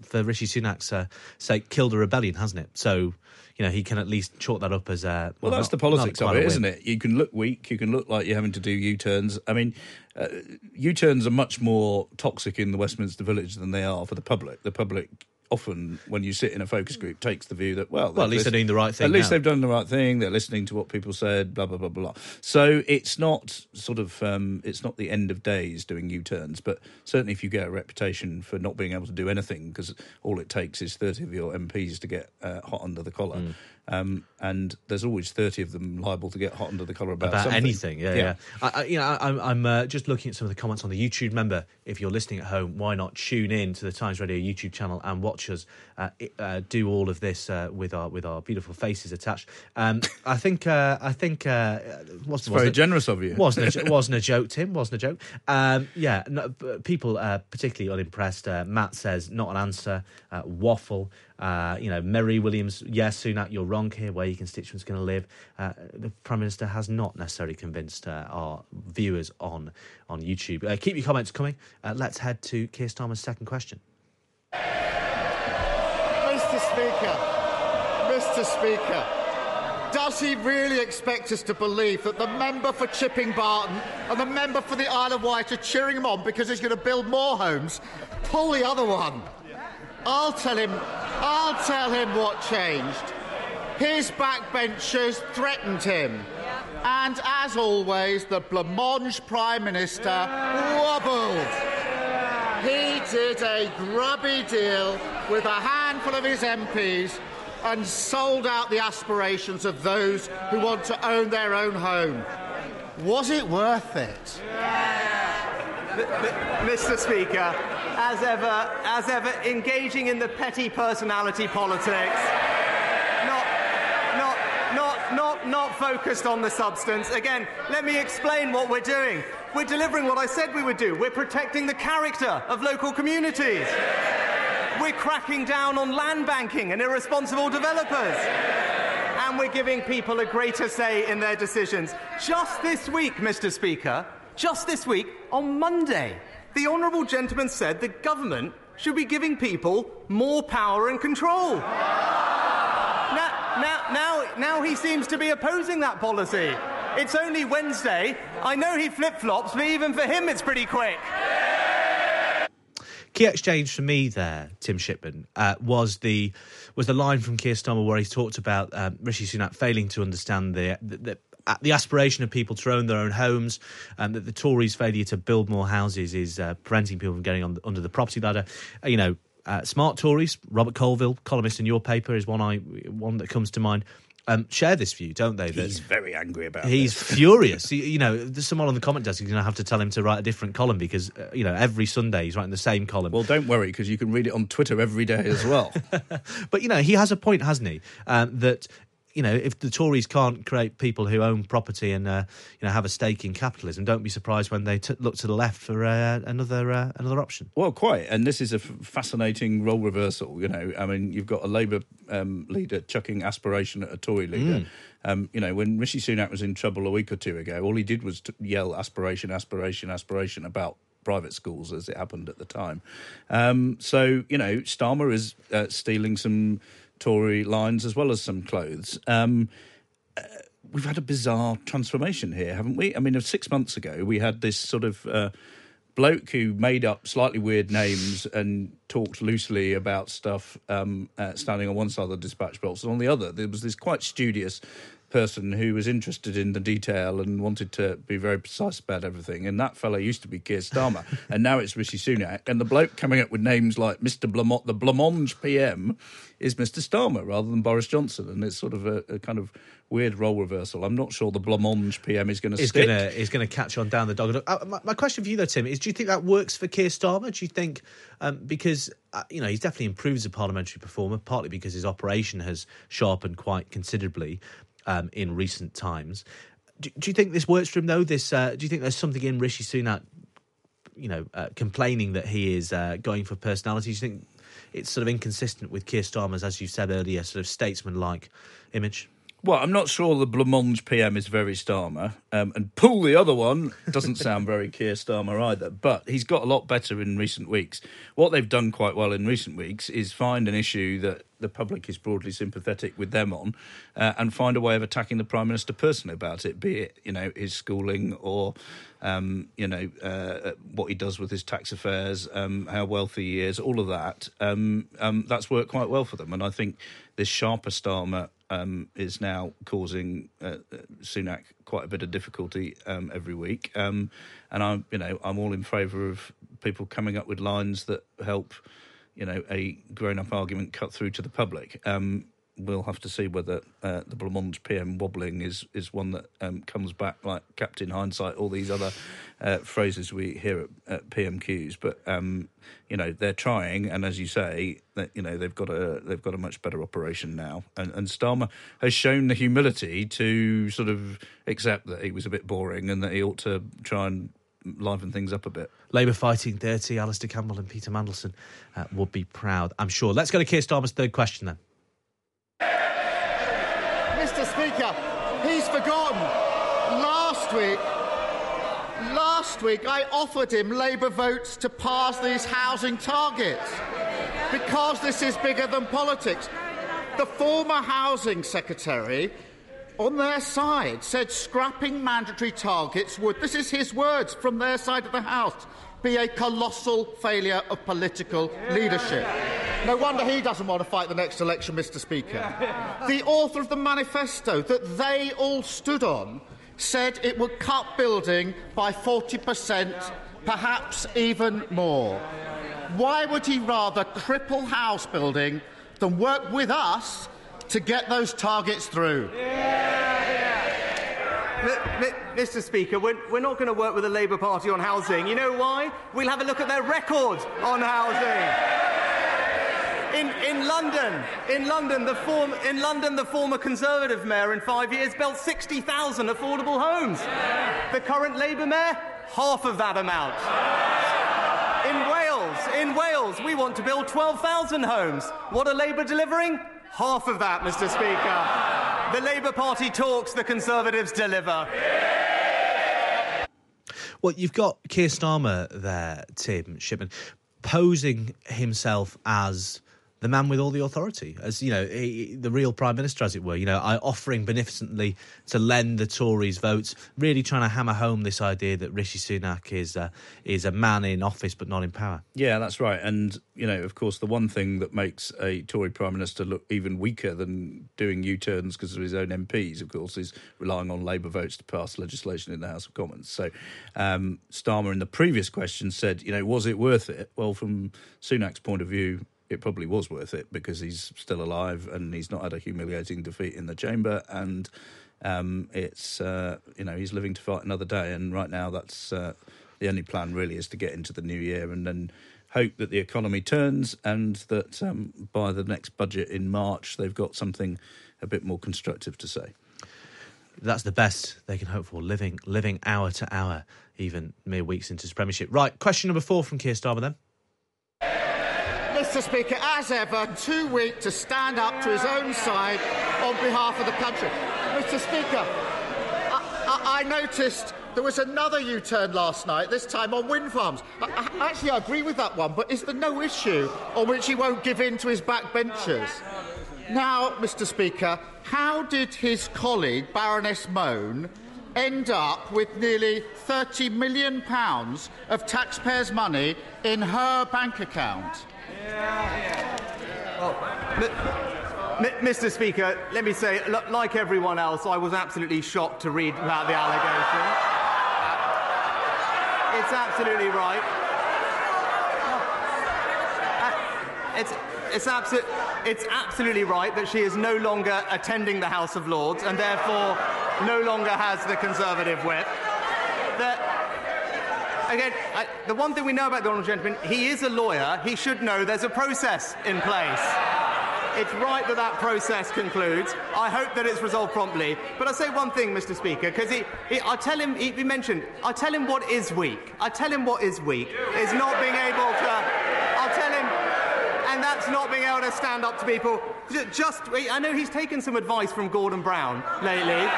for Rishi Sunak's uh, sake, killed a rebellion, hasn't it? So, you know, he can at least chalk that up as uh, Well, that's not- the politics of it, a isn't it? You can look weak. You can look like you're having to do U-turns. I mean, uh, U-turns are much more toxic in the Westminster Village than they are for the public. The public often, when you sit in a focus group, takes the view that well, Well, at least they're doing the right thing At least now. they've done the right thing. They're listening to what people said. Blah blah blah blah. So it's not sort of um, it's not the end of days doing U-turns, but certainly if you get a reputation for not being able to do anything because all it takes is thirty of your MPs to get uh, hot under the collar. Mm. Um, and there's always 30 of them liable to get hot under the collar about, about something. anything. Yeah, yeah. I, I, you know, I, I'm, I'm uh, just looking at some of the comments on the YouTube. Remember, if you're listening at home, why not tune in to the Times Radio YouTube channel and watch us uh, uh, do all of this uh, with our with our beautiful faces attached. Um, I think uh, I think uh, was, It's very generous of you. Wasn't a, wasn't a joke, Tim. Wasn't a joke. Um, yeah, no, people uh, particularly unimpressed. Uh, Matt says not an answer. Uh, waffle. Uh, you know, Mary Williams. Yes, Sunak, you're wrong here. Where your constituents are going to live? Uh, the Prime Minister has not necessarily convinced uh, our viewers on on YouTube. Uh, keep your comments coming. Uh, let's head to Keir Starmer's second question. Mr. Speaker, Mr. Speaker, does he really expect us to believe that the member for Chipping Barnet and the member for the Isle of Wight are cheering him on because he's going to build more homes? Pull the other one. I'll tell him. I'll tell him what changed. His backbenchers threatened him. And as always, the blancmange Prime Minister wobbled. He did a grubby deal with a handful of his MPs and sold out the aspirations of those who want to own their own home. Was it worth it? Mr. Speaker, as ever, as ever, engaging in the petty personality politics, not, not, not, not, not focused on the substance. Again, let me explain what we're doing. We're delivering what I said we would do. We're protecting the character of local communities. We're cracking down on land banking and irresponsible developers. And we're giving people a greater say in their decisions. Just this week, Mr. Speaker, just this week, on Monday, the Honourable Gentleman said the government should be giving people more power and control. Now, now, now, now he seems to be opposing that policy. It's only Wednesday. I know he flip flops, but even for him, it's pretty quick. Key exchange for me there, Tim Shipman, uh, was the was the line from Keir Starmer where he talked about um, Rishi Sunak failing to understand the, the, the the aspiration of people to own their own homes, and that the Tories' failure to build more houses is uh, preventing people from getting on, under the property ladder. Uh, you know, uh, smart Tories. Robert Colvile, columnist in your paper, is one I one that comes to mind. Um, share this view, don't they? He's very angry about. It. He's this. furious. you, you know, there's someone on the comment desk. You're going to have to tell him to write a different column because uh, you know every Sunday he's writing the same column. Well, don't worry because you can read it on Twitter every day as well. but you know, he has a point, hasn't he? Um, that you know, if the Tories can't create people who own property and uh, you know have a stake in capitalism, don't be surprised when they t- look to the left for uh, another uh, another option. Well, quite, and this is a f- fascinating role reversal. You know, I mean, you've got a Labour um, leader chucking aspiration at a Tory leader. Mm. Um, you know, when Rishi Sunak was in trouble a week or two ago, all he did was yell aspiration, aspiration, aspiration about private schools as it happened at the time. Um, so, you know, Starmer is uh, stealing some Tory lines as well as some clothes. Um, uh, we've had a bizarre transformation here, haven't we? I mean, six months ago, we had this sort of uh, bloke who made up slightly weird names and talked loosely about stuff um, uh, standing on one side of the dispatch box, and on the other, there was this quite studious person who was interested in the detail and wanted to be very precise about everything. And that fellow used to be Keir Starmer, and now it's Rishi Sunak. And the bloke coming up with names like Mr. Blamont, the Blancmange PM, is Mr. Starmer rather than Boris Johnson. And it's sort of a, a kind of weird role reversal. I'm not sure the Blancmange PM is going to stick. Gonna, is going to catch on down the dog. Uh, my, my, question for you, though, Tim, is do you think that works for Keir Starmer? Do you think, um, because, uh, you know, he's definitely improved as a parliamentary performer, partly because his operation has sharpened quite considerably um, in recent times. Do, do, you think this works for him though? This uh, do you think there's something in Rishi Sunak, you know, uh, complaining that he is uh, going for personality? Do you think it's sort of inconsistent with Keir Starmer's, as you said earlier, sort of statesman-like image? Well, I'm not sure the Blancmange PM is very Starmer, um, and pull the other one doesn't sound very Keir Starmer either. But he's got a lot better in recent weeks. What they've done quite well in recent weeks is find an issue that the public is broadly sympathetic with them on, uh, and find a way of attacking the prime minister personally about it, be it you know his schooling or um, you know uh, what he does with his tax affairs, um, how wealthy he is, all of that. Um, um that's worked quite well for them, and I think this sharper Starmer um, is now causing uh, Sunak quite a bit of difficulty um, every week. Um, and I'm, you know, I'm all in favour of people coming up with lines that help, you know, a grown-up argument cut through to the public. Um, we'll have to see whether uh, the Blancmange PM wobbling is is one that um, comes back like Captain Hindsight, all these other uh, phrases we hear at, at PMQs. But um, you know they're trying, and as you say, that you know they've got a they've got a much better operation now. And, and Starmer has shown the humility to sort of accept that he was a bit boring and that he ought to try and liven things up a bit. Labour fighting 30, Alastair Campbell and Peter Mandelson uh, would be proud, I'm sure. Let's go to Keir Starmer's third question then. Mr. Speaker, he's forgotten. Last week, last week I offered him Labour votes to pass these housing targets because this is bigger than politics. The former housing secretary on their side said scrapping mandatory targets would, this is his words from their side of the House, be a colossal failure of political leadership. No wonder he doesn't want to fight the next election, Mr. Speaker. The author of the manifesto that they all stood on said it would cut building by 40%, perhaps even more. Why would he rather cripple house building than work with us to get those targets through? Mr. Speaker, we're, we're not going to work with the Labour Party on housing. You know why? We'll have a look at their record on housing. In, in London, in London, the form, in London, the former Conservative mayor in five years built 60,000 affordable homes. The current Labour mayor, half of that amount. In Wales, in Wales, we want to build 12,000 homes. What are Labour delivering? Half of that, Mr. Speaker. The Labour Party talks, the Conservatives deliver. Well, you've got Keir Starmer there, Tim Shipman, posing himself as the man with all the authority, as you know, he, the real prime minister, as it were. You know, offering beneficently to lend the Tories votes, really trying to hammer home this idea that Rishi Sunak is uh, is a man in office but not in power. Yeah, that's right. And you know, of course, the one thing that makes a Tory prime minister look even weaker than doing U-turns because of his own MPs, of course, is relying on Labour votes to pass legislation in the House of Commons. So, um, Starmer in the previous question said, you know, was it worth it? Well, from Sunak's point of view, it probably was worth it because he's still alive and he's not had a humiliating defeat in the chamber and um, it's uh, you know he's living to fight another day and right now that's uh, the only plan really is to get into the new year and then hope that the economy turns and that um, by the next budget in March they've got something a bit more constructive to say. That's the best they can hope for, living living hour to hour, even mere weeks into his premiership. Right, question number four from Keir Starmer then. Mr. Speaker, as ever, too weak to stand up to his own side on behalf of the country. Mr. Speaker, I, I, I noticed there was another U turn last night, this time on wind farms. I, I, actually, I agree with that one, but is there no issue on which he won't give in to his backbenchers? Now, Mr. Speaker, how did his colleague, Baroness Mone, end up with nearly £30 million of taxpayers' money in her bank account? Well, Mr. Speaker, let me say, like everyone else, I was absolutely shocked to read about the allegation. Uh, it's absolutely right. Uh, it's, it's, abso- it's absolutely right that she is no longer attending the House of Lords and therefore no longer has the Conservative whip. That again, I, the one thing we know about the honourable gentleman, he is a lawyer. He should know there's a process in place. It's right that that process concludes. I hope that it's resolved promptly. But I say one thing, Mr. Speaker, because I tell him, he, he mentioned, I tell him what is weak. I tell him what is weak is not being able to. I'll tell him, and that's not being able to stand up to people. Just, I know he's taken some advice from Gordon Brown lately.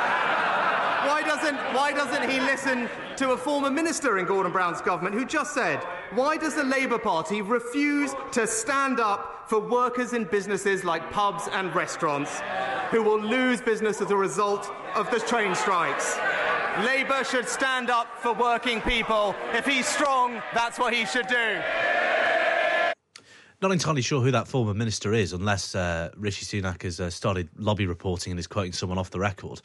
Why doesn't, why doesn't he listen to a former minister in Gordon Brown's government who just said, Why does the Labour Party refuse to stand up for workers in businesses like pubs and restaurants who will lose business as a result of the train strikes? Labour should stand up for working people. If he's strong, that's what he should do. Not entirely sure who that former minister is, unless uh, Rishi Sunak has uh, started lobby reporting and is quoting someone off the record.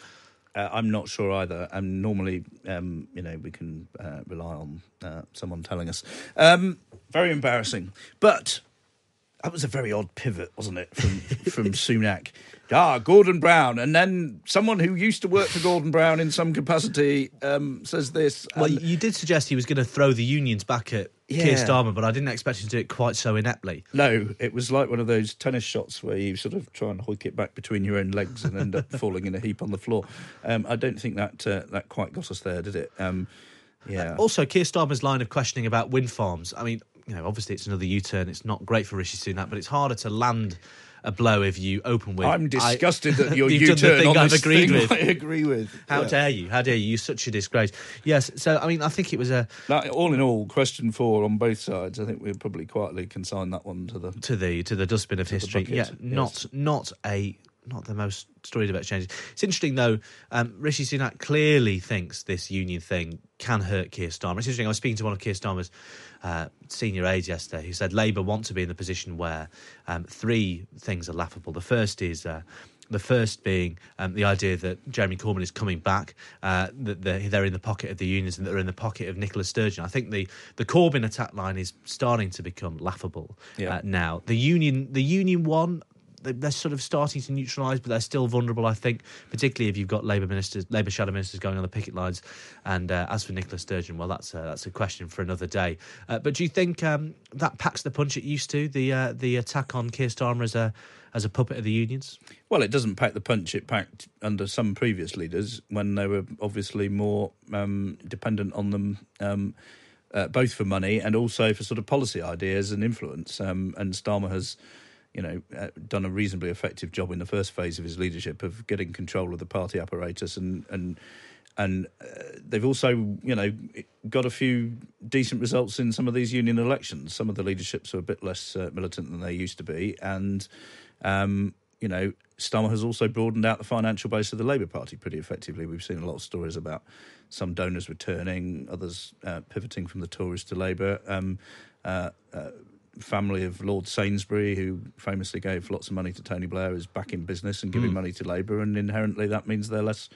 Uh, I'm not sure either. And normally, um, you know, we can uh, rely on uh, someone telling us. Um, very embarrassing, but that was a very odd pivot, wasn't it, from from Sunak? Ah, Gordon Brown, and then someone who used to work for Gordon Brown in some capacity um, says this. Well, you did suggest he was going to throw the unions back at yeah. Keir Starmer, but I didn't expect him to do it quite so ineptly. No, it was like one of those tennis shots where you sort of try and hoik it back between your own legs and end up falling in a heap on the floor. Um, I don't think that uh, that quite got us there, did it? Um, yeah. Uh, also, Keir Starmer's line of questioning about wind farms. I mean, you know, obviously it's another U-turn. It's not great for Rishi Sunak, but it's harder to land a blow if you open with. I'm disgusted I, that your U-turn on I've agreed thing with. I agree with. How yeah. dare you? How dare you? You're such a disgrace. Yes. So I mean, I think it was a. That, all in all, question four on both sides. I think we probably quietly consign that one to the to the to the dustbin of history. Yeah. yes. Not not a not the most storied about changes. It's interesting though. Um, Rishi Sunak clearly thinks this union thing can hurt Keir Starmer. It's interesting. I was speaking to one of Keir Starmer's uh, senior aides yesterday who said Labour want to be in the position where um, three things are laughable. The first is. Uh, the first being um, the idea that Jeremy Corbyn is coming back, uh, that they're, they're in the pocket of the unions and that they're in the pocket of Nicola Sturgeon. I think the, the Corbyn attack line is starting to become laughable Yeah. uh, now. The union, the union one, they're sort of starting to neutralise, but they're still vulnerable. I think, particularly if you've got Labour ministers, Labour shadow ministers going on the picket lines. And uh, as for Nicola Sturgeon, well, that's a, that's a question for another day. Uh, but do you think um, that packs the punch it used to? The uh, the attack on Keir Starmer as a as a puppet of the unions. Well, it doesn't pack the punch it packed under some previous leaders when they were obviously more um, dependent on them, um, uh, both for money and also for sort of policy ideas and influence. Um, and Starmer has, you know, uh, done a reasonably effective job in the first phase of his leadership of getting control of the party apparatus and and. And uh, they've also, you know, got a few decent results in some of these union elections. Some of the leaderships are a bit less uh, militant than they used to be, and um, you know, Starmer has also broadened out the financial base of the Labour Party pretty effectively. We've seen a lot of stories about some donors returning, others uh, pivoting from the Tories to Labour. Um, uh, uh, family of Lord Sainsbury, who famously gave lots of money to Tony Blair, is back in business and giving Mm. money to Labour, and inherently that means they're less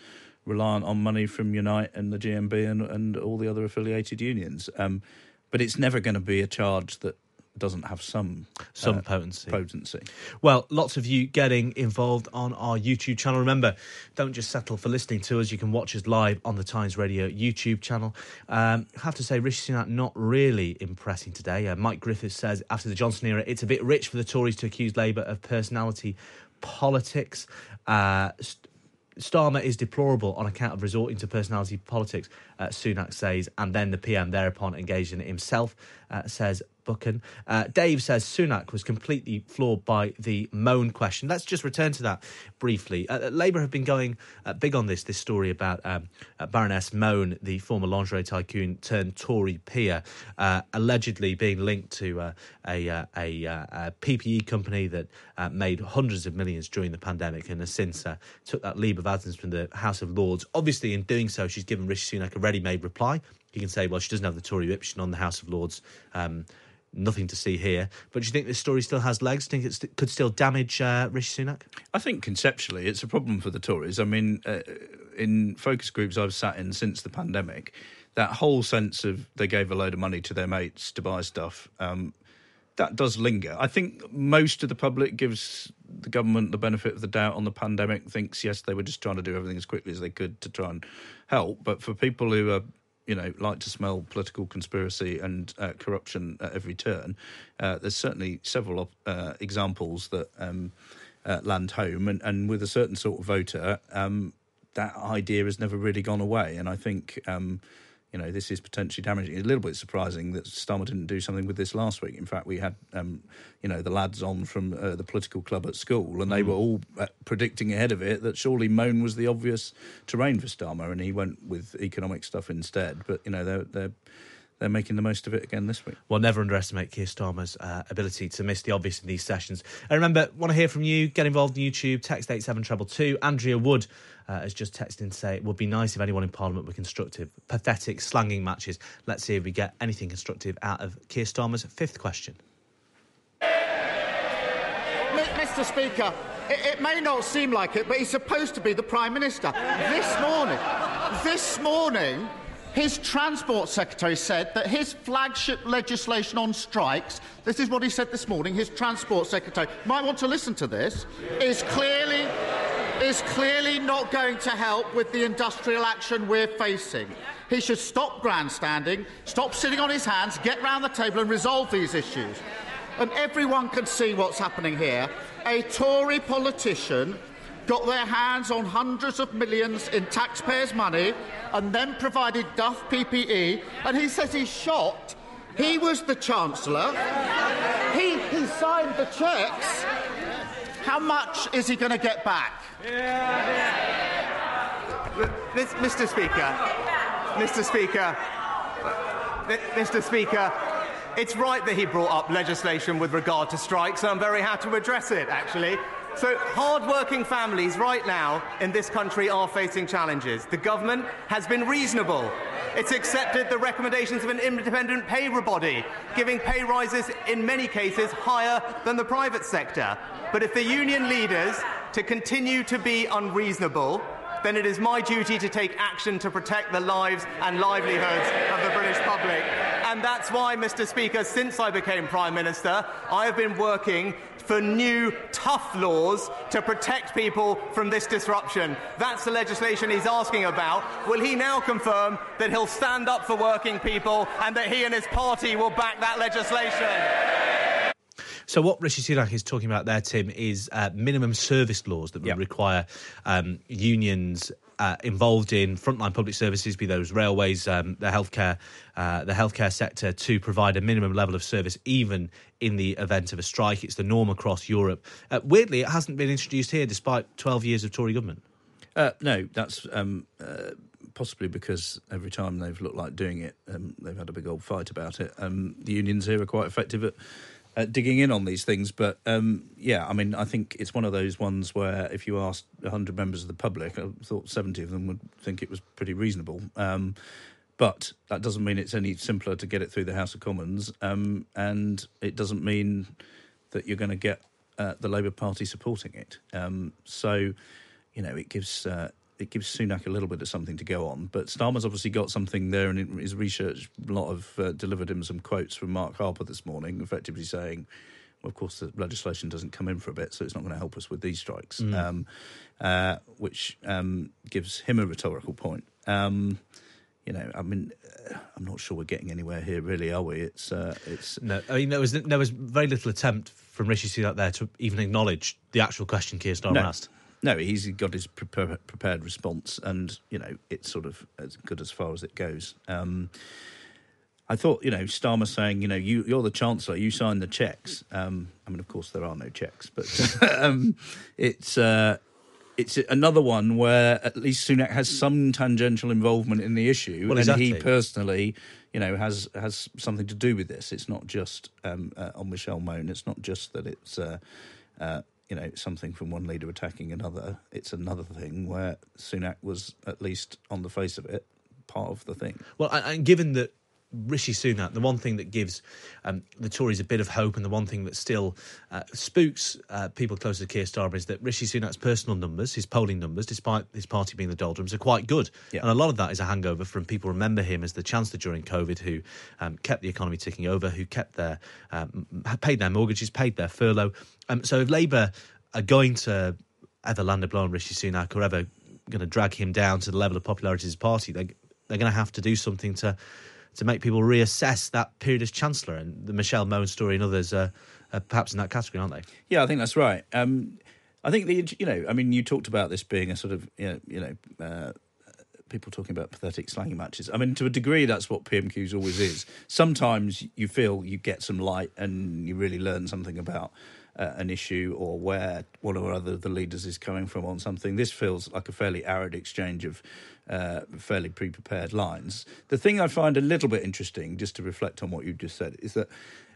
reliant on money from Unite and the GMB and, and all the other affiliated unions. Um, but it's never going to be a charge that doesn't have some Some uh, potency. potency. Well, lots of you getting involved on our YouTube channel. Remember, don't just settle for listening to us. You can watch us live on the Times Radio YouTube channel. Um, I have to say, Rishi Sunak not really impressing today. Uh, Mike Griffiths says after the Johnson era, it's a bit rich for the Tories to accuse Labour of personality politics. Uh, St- Starmer is deplorable on account of resorting to personality politics, uh, Sunak says, and then the PM thereupon engaged in it himself, uh, says Buchan. Uh, Dave says Sunak was completely floored by the Mone question. Let's just return to that briefly. Uh, Labour have been going uh, big on this, this story about um, uh, Baroness Mone, the former lingerie tycoon turned Tory peer, uh, allegedly being linked to uh, a, uh, a, uh, a PPE company that uh, made hundreds of millions during the pandemic and has since uh, took that leave of absence from the House of Lords. Obviously, in doing so, she's given Rishi Sunak a ready-made reply. You can say, well, she doesn't have the Tory whip, she's on the House of Lords. Um, nothing to see here. But do you think this story still has legs? Do you think it could still damage uh, Rishi Sunak? I think conceptually it's a problem for the Tories. I mean, uh, in focus groups I've sat in since the pandemic, that whole sense of they gave a load of money to their mates to buy stuff. Um, that does linger. I think most of the public gives the government the benefit of the doubt on the pandemic, thinks, yes, they were just trying to do everything as quickly as they could to try and help. But for people who are, you know, like to smell political conspiracy and uh, corruption at every turn, uh, there's certainly several uh, examples that um, uh, land home. And, and with a certain sort of voter, um, that idea has never really gone away. And I think. Um, you know, this is potentially damaging. It's a little bit surprising that Starmer didn't do something with this last week. In fact, we had, um, you know, the lads on from uh, the political club at school, and they Mm. were all uh, predicting ahead of it that surely Mone was the obvious terrain for Starmer, and he went with economic stuff instead. But you know, they're they're they're making the most of it again this week. Well, never underestimate Keir Starmer's uh, ability to miss the obvious in these sessions. And remember, want to hear from you? Get involved in YouTube. Text eight seven treble two. Andrea Wood uh, has just texted in to say it would be nice if anyone in Parliament were constructive. Pathetic slanging matches. Let's see if we get anything constructive out of Keir Starmer's fifth question. Mr. Speaker, it, it may not seem like it, but he's supposed to be the Prime Minister. This morning, this morning, his Transport Secretary said that his flagship legislation on strikes, this is what he said this morning, his Transport Secretary, might want to listen to this, is clearly, is clearly not going to help with the industrial action we're facing. He should stop grandstanding, stop sitting on his hands, get round the table and resolve these issues. And everyone can see what's happening here. A Tory politician got their hands on hundreds of millions in taxpayers' money and then provided Duff PPE, and he says he's shocked. He was the Chancellor. He, he signed the cheques. How much is he going to get back? Mr. Speaker, Mr. Speaker, Mr. Speaker, it's right that he brought up legislation with regard to strikes, and I'm very happy to address it, actually. So, hard-working families right now in this country are facing challenges. The government has been reasonable. It's accepted the recommendations of an independent pay body, giving pay rises in many cases higher than the private sector. But if the union leaders to continue to be unreasonable, then it is my duty to take action to protect the lives and livelihoods of the British public. And that's why, Mr. Speaker, since I became Prime Minister, I have been working for new, tough laws to protect people from this disruption. That's the legislation he's asking about. Will he now confirm that he'll stand up for working people and that he and his party will back that legislation? So what Rishi Sunak is talking about there, Tim, is uh, minimum service laws that would require um, unions uh, involved in frontline public services, be those railways, um, the healthcare, uh, the healthcare sector, to provide a minimum level of service, even in the event of a strike. It's the norm across Europe. Uh, weirdly, it hasn't been introduced here, despite 12 years of Tory government. Uh, no, that's um, uh, possibly because every time they've looked like doing it, um, they've had a big old fight about it. Um, the unions here are quite effective at uh, digging in on these things. But um, yeah, I mean, I think it's one of those ones where if you asked 100 members of the public, I thought 70 of them would think it was pretty reasonable. Um, but that doesn't mean it's any simpler to get it through the House of Commons, um, and it doesn't mean that you're going to get uh, the Labour Party supporting it. Um, so, you know, it gives uh, it gives Sunak a little bit of something to go on. But Starmer's obviously got something there, and his research, a lot of uh, delivered him some quotes from Mark Harper this morning, effectively saying, well, of course, the legislation doesn't come in for a bit, so it's not going to help us with these strikes, Mm. um, uh, which um, gives him a rhetorical point. Um, you know, I mean, I'm not sure we're getting anywhere here, really, are we? It's uh, it's No, I mean there was there was very little attempt from Rishi Sunak there to even acknowledge the actual question Keir Starmer no. asked. No, he's got his prepar- prepared response, and you know it's sort of as good as far as it goes. Um, I thought, you know, Starmer saying, you know, you, you're the chancellor, you sign the checks. Um, I mean, of course, there are no checks, but um, it's uh, it's another one where at least Sunak has some tangential involvement in the issue, Well, and he personally, you know, has has something to do with this. It's not just um, uh, on Michelle Mone. It's not just that it's. Uh, uh, you know, something from one leader attacking another. It's another thing where Sunak was, at least on the face of it, part of the thing. Well, and, given that Rishi Sunak, the one thing that gives um, the Tories a bit of hope, and the one thing that still uh, spooks uh, people close to Keir Starmer is that Rishi Sunak's personal numbers, his polling numbers, despite his party being the doldrums, are quite good. Yeah. And a lot of that is a hangover from people remember him as the chancellor during COVID, who um, kept the economy ticking over, who kept their um, paid their mortgages, paid their furlough. Um, so if Labour are going to ever land a blow on Rishi Sunak or ever going to drag him down to the level of popularity of his party, they, they're going to have to do something to to make people reassess that period as chancellor. And the Michelle Mone story and others are, are perhaps in that category, aren't they? Yeah, I think that's right. Um, I think the you know, I mean, you talked about this being a sort of you know, you know uh, people talking about pathetic slanging matches. I mean, to a degree, that's what PMQs always is. Sometimes you feel you get some light and you really learn something about. Uh, an issue or where one or other of the leaders is coming from on something. This feels like a fairly arid exchange of uh, fairly pre prepared lines. The thing I find a little bit interesting, just to reflect on what you just said, is that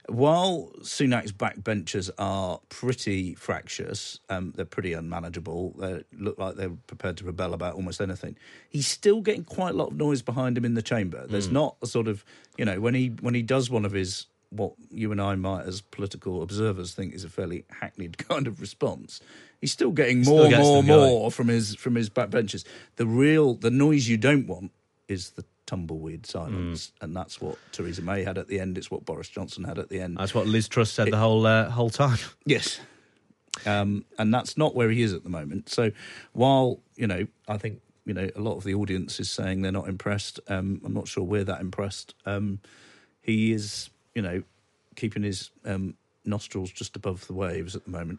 while Sunak's backbenchers are pretty fractious, um, they're pretty unmanageable. They look like they're prepared to rebel about almost anything. He's still getting quite a lot of noise behind him in the chamber. There's Mm. not a sort of you know when he when he does one of his what you and I might, as political observers, think is a fairly hackneyed kind of response. He's still getting Still more, gets more, more from his from his backbenchers. The real the noise you don't want is the tumbleweed silence, Mm. and that's what Theresa May had at the end. It's what Boris Johnson had at the end. That's what Liz Truss said the whole uh, whole time. Yes. Um, and that's not where he is at the moment. So while, you know, I think, you know, a lot of the audience is saying they're not impressed, um, I'm not sure we're that impressed. Um, he is, you know, keeping his um, nostrils just above the waves at the moment.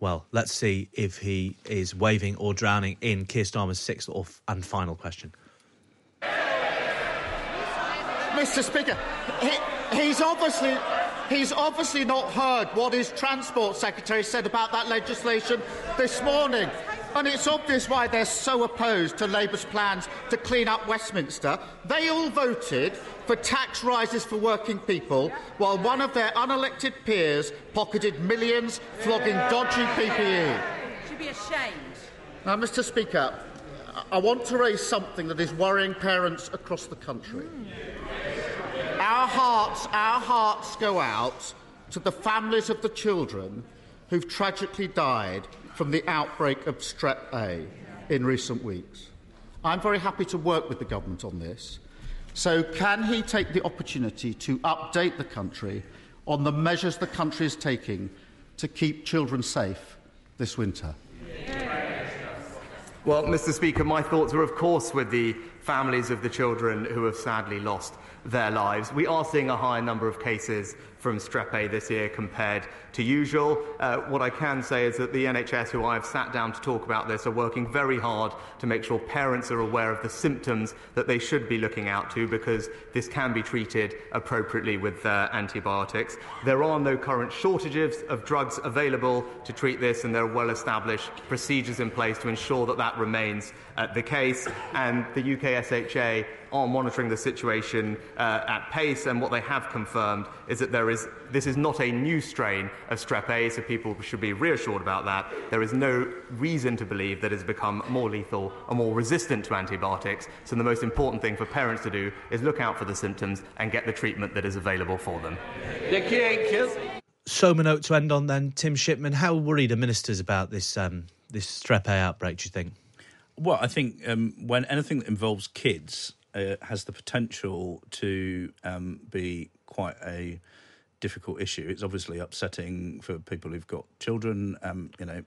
Well, let's see if he is waving or drowning in Keir Starmer's sixth or f- and final question. Mr. Speaker, he, he's obviously he's obviously not heard what his transport secretary said about that legislation this morning. And it's obvious why they're so opposed to Labour's plans to clean up Westminster. They all voted for tax rises for working people, while one of their unelected peers pocketed millions flogging dodgy. PPE. be ashamed. Now, Mr. Speaker, I want to raise something that is worrying parents across the country. Our hearts, our hearts go out to the families of the children who've tragically died from the outbreak of Strep A in recent weeks. I'm very happy to work with the government on this. So, can he take the opportunity to update the country on the measures the country is taking to keep children safe this winter? Well, Mr. Speaker, my thoughts are, of course, with the families of the children who have sadly lost their lives. We are seeing a higher number of cases from Strep A this year compared to usual. Uh, what I can say is that the NHS, who I have sat down to talk about this, are working very hard to make sure parents are aware of the symptoms that they should be looking out to because this can be treated appropriately with uh, antibiotics. There are no current shortages of drugs available to treat this, and there are well established procedures in place to ensure that that remains uh, the case. And the UKHSA are monitoring the situation uh, at pace, and what they have confirmed is that there is this is not a new strain of strep A, so people should be reassured about that. There is no reason to believe that it has become more lethal or more resistant to antibiotics. So the most important thing for parents to do is look out for the symptoms and get the treatment that is available for them. Soma note to end on then, Tim Shipman. How worried are ministers about this um, this strep A outbreak? Do you think? Well, I think um, when anything that involves kids uh, has the potential to um, be quite a difficult issue. It's obviously upsetting for people who've got children. Um, you know,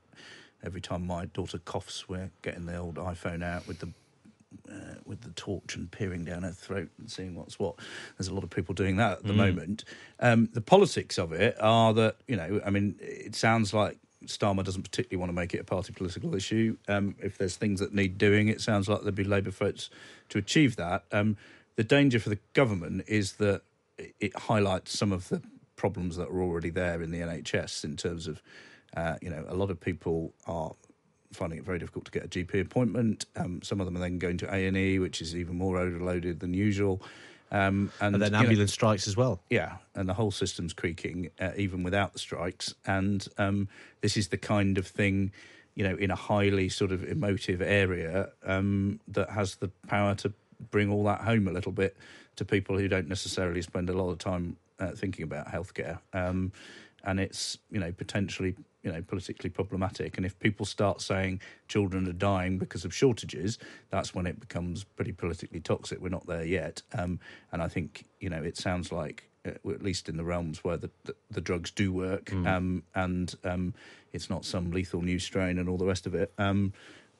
every time my daughter coughs, we're getting the old iPhone out with the uh, with the torch and peering down her throat and seeing what's what. There's a lot of people doing that at the Mm. moment. Um, the politics of it are that you know, I mean, it sounds like Starmer doesn't particularly want to make it a party political issue. Um, if there's things that need doing, it sounds like there'd be Labour votes to achieve that. Um, the danger for the government is that it highlights some of the problems that are already there in the NHS in terms of, uh, you know, a lot of people are finding it very difficult to get a GP appointment. Um, some of them are then going to A and E, which is even more overloaded than usual. Um, and, And then you know, ambulance strikes as well. yeah, and the whole system's creaking uh, even without the strikes. And um, this is the kind of thing, you know, in a highly sort of emotive area um, that has the power to bring all that home a little bit to people who don't necessarily spend a lot of time uh, thinking about healthcare. Um, and it's you know potentially you know politically problematic. And if people start saying children are dying because of shortages, that's when it becomes pretty politically toxic. We're not there yet, um, and I think you know it sounds like. Uh, at least in the realms where the, the, the drugs do work, Mm. um, and um, it's not some lethal new strain and all the rest of it. Um,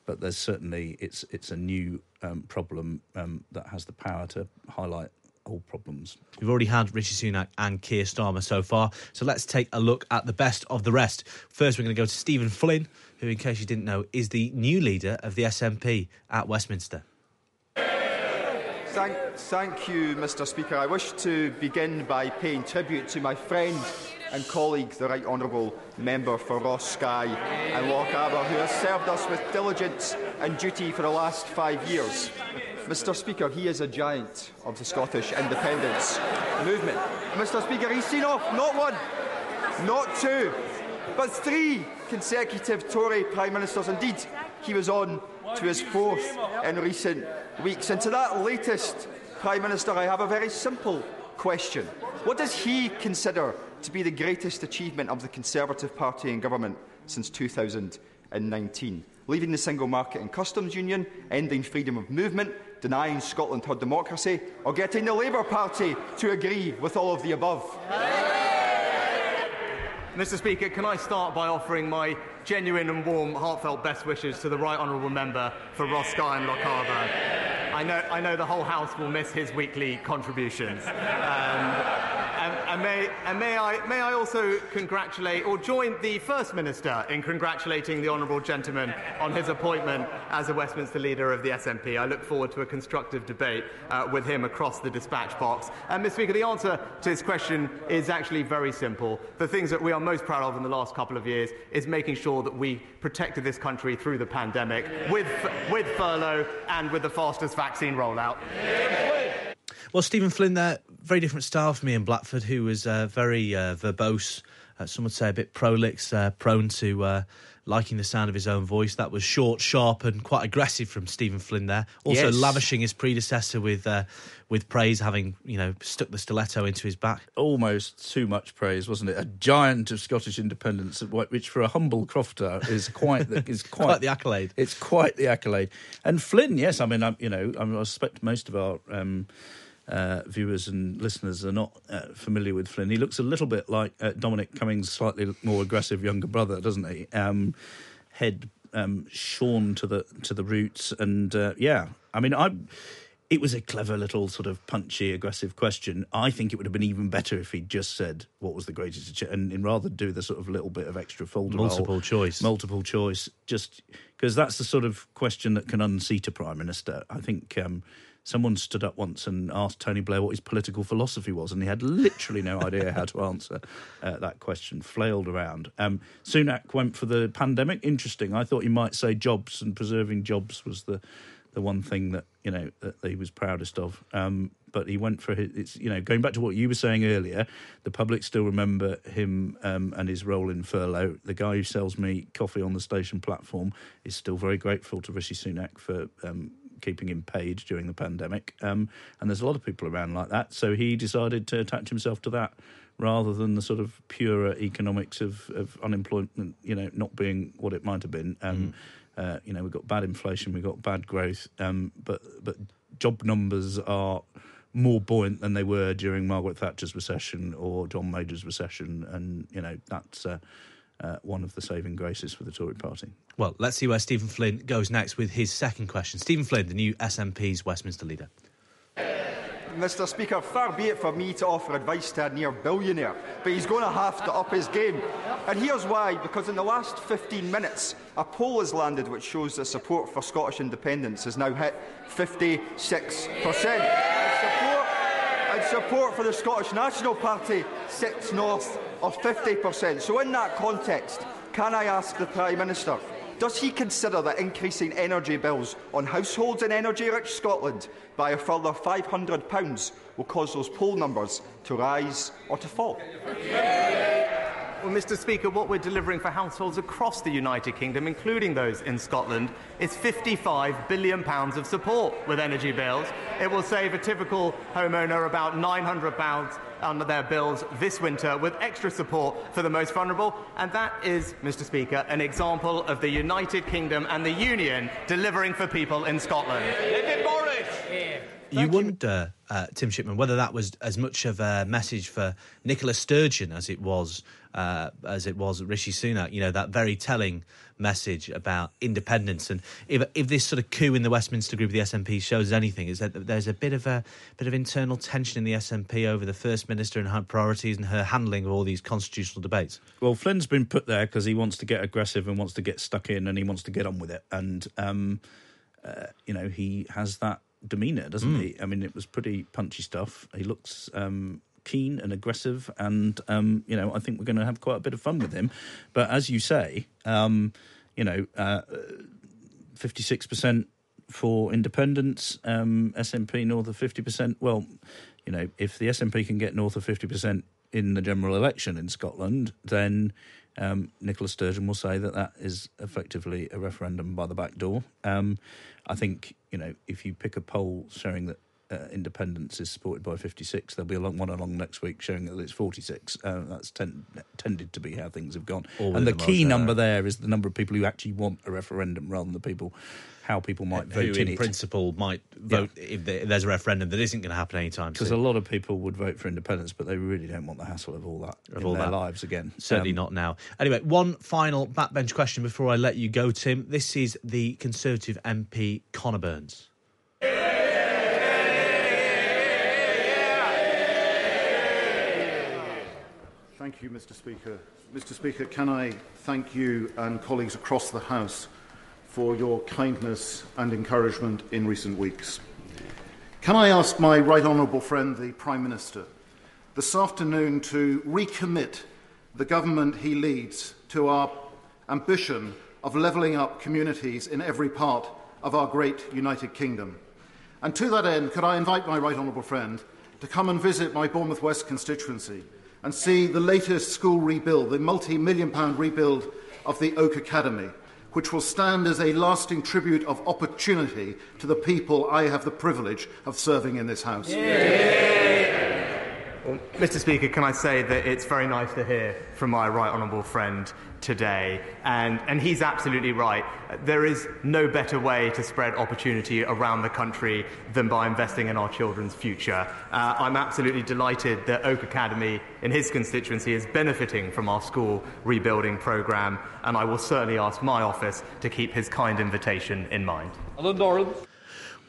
but there's certainly it's it's a new um, problem um, that has the power to highlight old problems. We've already had Rishi Sunak and Keir Starmer so far, so let's take a look at the best of the rest. First, we're going to go to Stephen Flynn, who, in case you didn't know, is the new leader of the SNP at Westminster. Thank, thank you, Mr Speaker. I wish to begin by paying tribute to my friend and colleague, the Right Honourable Member for Ross Skye and Lochaber, who has served us with diligence and duty for the last five years. Mr Speaker, he is a giant of the Scottish independence movement. Mr Speaker, he's seen off not one, not two, but three consecutive Tory Prime Ministers. Indeed, he was on to his fourth in recent weeks. And to that latest Prime Minister, I have a very simple question. What does he consider to be the greatest achievement of the Conservative Party in government since 2019? Leaving the single market and customs union, ending freedom of movement, denying Scotland her democracy, or getting the Labour Party to agree with all of the above? Mr. Speaker, can I start by offering my genuine and warm, heartfelt best wishes to the Right Honourable Member for Ross and Lochaber. I know, I know the whole House will miss his weekly contributions. Um, and, may, and may, I, may I also congratulate or join the First Minister in congratulating the Honourable Gentleman on his appointment as a Westminster leader of the SNP. I look forward to a constructive debate uh, with him across the dispatch box. And, Mr. Speaker, the answer to this question is actually very simple. The things that we are most proud of in the last couple of years is making sure that we protected this country through the pandemic with, with furlough and with the fastest vaccine rollout. Well, Stephen Flynn there, very different style from Ian Blackford, who was uh, very uh, verbose. Uh, some would say a bit prolix, uh, prone to uh, liking the sound of his own voice. That was short, sharp, and quite aggressive from Stephen Flynn there. Also Yes. lavishing his predecessor with uh, with praise, having you know stuck the stiletto into his back. Almost too much praise, wasn't it? A giant of Scottish independence, which for a humble crofter is quite the, is quite, Quite the accolade. It's quite the accolade. And Flynn, yes, I mean, I'm, you know, I, I suspect most of our um, uh, viewers and listeners are not uh, familiar with Flynn. He looks a little bit like uh, Dominic Cummings' slightly more aggressive younger brother, doesn't he? Um, head um, shorn to the to the roots, and uh, yeah, I mean, I. It was a clever little sort of punchy, aggressive question. I think it would have been even better if he'd just said what was the greatest achievement, and, and rather do the sort of little bit of extra folder Multiple choice. multiple choice, just because that's the sort of question that can unseat a prime minister. I think um, someone stood up once and asked Tony Blair what his political philosophy was, and he had literally no idea how to answer uh, that question. Flailed around. Um, Sunak went for the pandemic. Interesting. I thought he might say jobs and preserving jobs was the the one thing that you know that he was proudest of. Um, but he went for his. It's you know going back to what you were saying earlier. The public still remember him um, and his role in furlough. The guy who sells me coffee on the station platform is still very grateful to Rishi Sunak for. Um, Keeping him paid during the pandemic, um, and there's a lot of people around like that. So he decided to attach himself to that rather than the sort of purer economics of, of unemployment, you know, not being what it might have been. Um, uh, you know, we've got bad inflation, we've got bad growth, um, but but job numbers are more buoyant than they were during Margaret Thatcher's recession or John Major's recession, and you know that's uh, uh, one of the saving graces for the Tory Party. Well, let's see where Stephen Flynn goes next with his second question. Stephen Flynn, the new SNP's Westminster leader. Mr. Speaker, far be it for me to offer advice to a near billionaire, but he's going to have to up his game. And here's why because in the last 15 minutes, a poll has landed which shows that support for Scottish independence has now hit 56%. And support, and support for the Scottish National Party sits north of 50%. So, in that context, can I ask the Prime Minister? Does he consider that increasing energy bills on households in energy rich Scotland by a further £500 will cause those poll numbers to rise or to fall? Well, Mr. Speaker, what we're delivering for households across the United Kingdom, including those in Scotland, is £55 billion of support with energy bills. It will save a typical homeowner about £900 on their bills this winter with extra support for the most vulnerable. And that is, Mr. Speaker, an example of the United Kingdom and the Union delivering for people in Scotland. You wonder, uh, Tim Shipman, whether that was as much of a message for Nicola Sturgeon as it was uh, as it was Rishi Sunak. You know that very telling message about independence, and if if this sort of coup in the Westminster group of the SNP shows anything, is that there's a bit of a bit of internal tension in the SNP over the First Minister and her priorities and her handling of all these constitutional debates. Well, Flynn's been put there because he wants to get aggressive and wants to get stuck in and he wants to get on with it. And, um, uh, you know, he has that demeanour, doesn't Mm. he? I mean, it was pretty punchy stuff. He looks um, keen and aggressive. And, um, you know, I think we're going to have quite a bit of fun with him. But as you say, um, you know, uh, 56% for independents, um, SNP north of 50%. Well, you know, if the SNP can get north of 50% in the general election in Scotland, then um, Nicola Sturgeon will say that that is effectively a referendum by the back door. Um, I think, you know, if you pick a poll showing that uh, independence is supported by 56, there'll be a long one along next week showing that it's 46. Uh, that's ten, tended to be how things have gone. Always and the the key number there. is the number of people who actually want a referendum rather than the people, how people might Who, vote in, in it. principle, might vote if, if there's a referendum that isn't going to happen anytime Because a lot of people would vote for independence, but they really don't want the hassle of all that Of in all their that. lives again. Certainly Um, not now. Anyway, one final backbench question before I let you go, Tim. This is the Conservative MP Conor Burns. Thank you, Mr. Speaker. Mr. Speaker, can I thank you and colleagues across the House for your kindness and encouragement in recent weeks? Can I ask my right honourable friend, the Prime Minister, this afternoon to recommit the government he leads to our ambition of levelling up communities in every part of our great United Kingdom? And to that end, could I invite my right honourable friend to come and visit my Bournemouth West constituency and see the latest school rebuild, the multi-million pound rebuild of the Oak Academy, which will stand as a lasting tribute of opportunity to the people I have the privilege of serving in this House. Yeah. Well, Mr Speaker, can I say that it's very nice to hear from my right honourable friend today, and, and he's absolutely right. There is no better way to spread opportunity around the country than by investing in our children's future. Uh, I'm absolutely delighted that Oak Academy in his constituency is benefiting from our school rebuilding programme, and I will certainly ask my office to keep his kind invitation in mind. Alan Doran.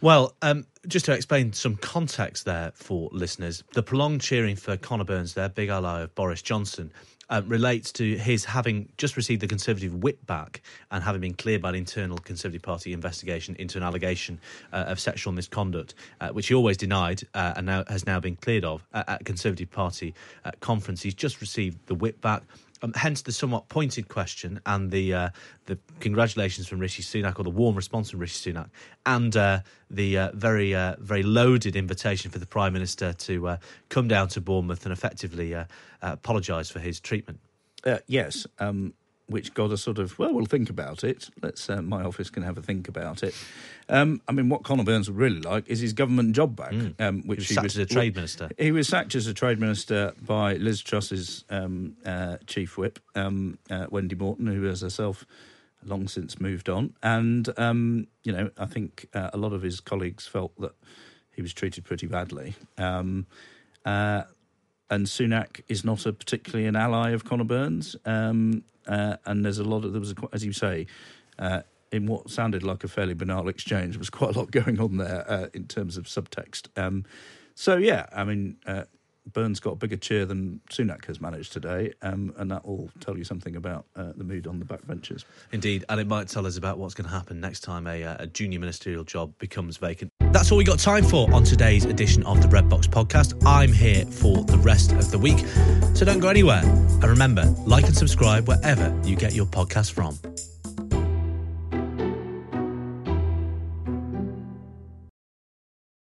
Well, um, just to explain some context there for listeners, the prolonged cheering for Conor Burns, their big ally of Boris Johnson, uh, relates to his having just received the Conservative whip back and having been cleared by an internal Conservative Party investigation into an allegation uh, of sexual misconduct, uh, which he always denied uh, and now has now been cleared of at, at Conservative Party uh, conference. He's just received the whip back. Um, hence the somewhat pointed question and the uh, the congratulations from Rishi Sunak or the warm response from Rishi Sunak and uh, the uh, very uh, very loaded invitation for the Prime Minister to uh, come down to Bournemouth and effectively uh, apologise for his treatment. yes, um, which got a sort of well, we'll think about it. Let's uh, my office can have a think about it. Um, I mean, what Conor Burns would really like is his government job back, Mm. um, which He was he sacked was as a trade minister. He was sacked as a trade minister by Liz Truss's um, uh, chief whip, um, uh, Wendy Morton, who has herself long since moved on. And um, you know, I think uh, a lot of his colleagues felt that he was treated pretty badly. Um, uh, and Sunak is not a particularly an ally of Conor Burns. Um, uh, and there's a lot of there was, a, as you say, uh, in what sounded like a fairly banal exchange, there was quite a lot going on there uh, in terms of subtext. Um, so yeah, I mean, uh, Burns got a bigger cheer than Sunak has managed today, um, and that will tell you something about uh, the mood on the backbenches. Indeed, and it might tell us about what's going to happen next time a, uh, a junior ministerial job becomes vacant. That's all we got time for on today's edition of the Red Box podcast. I'm here for the rest of the week, so don't go anywhere. And remember, like and subscribe wherever you get your podcast from.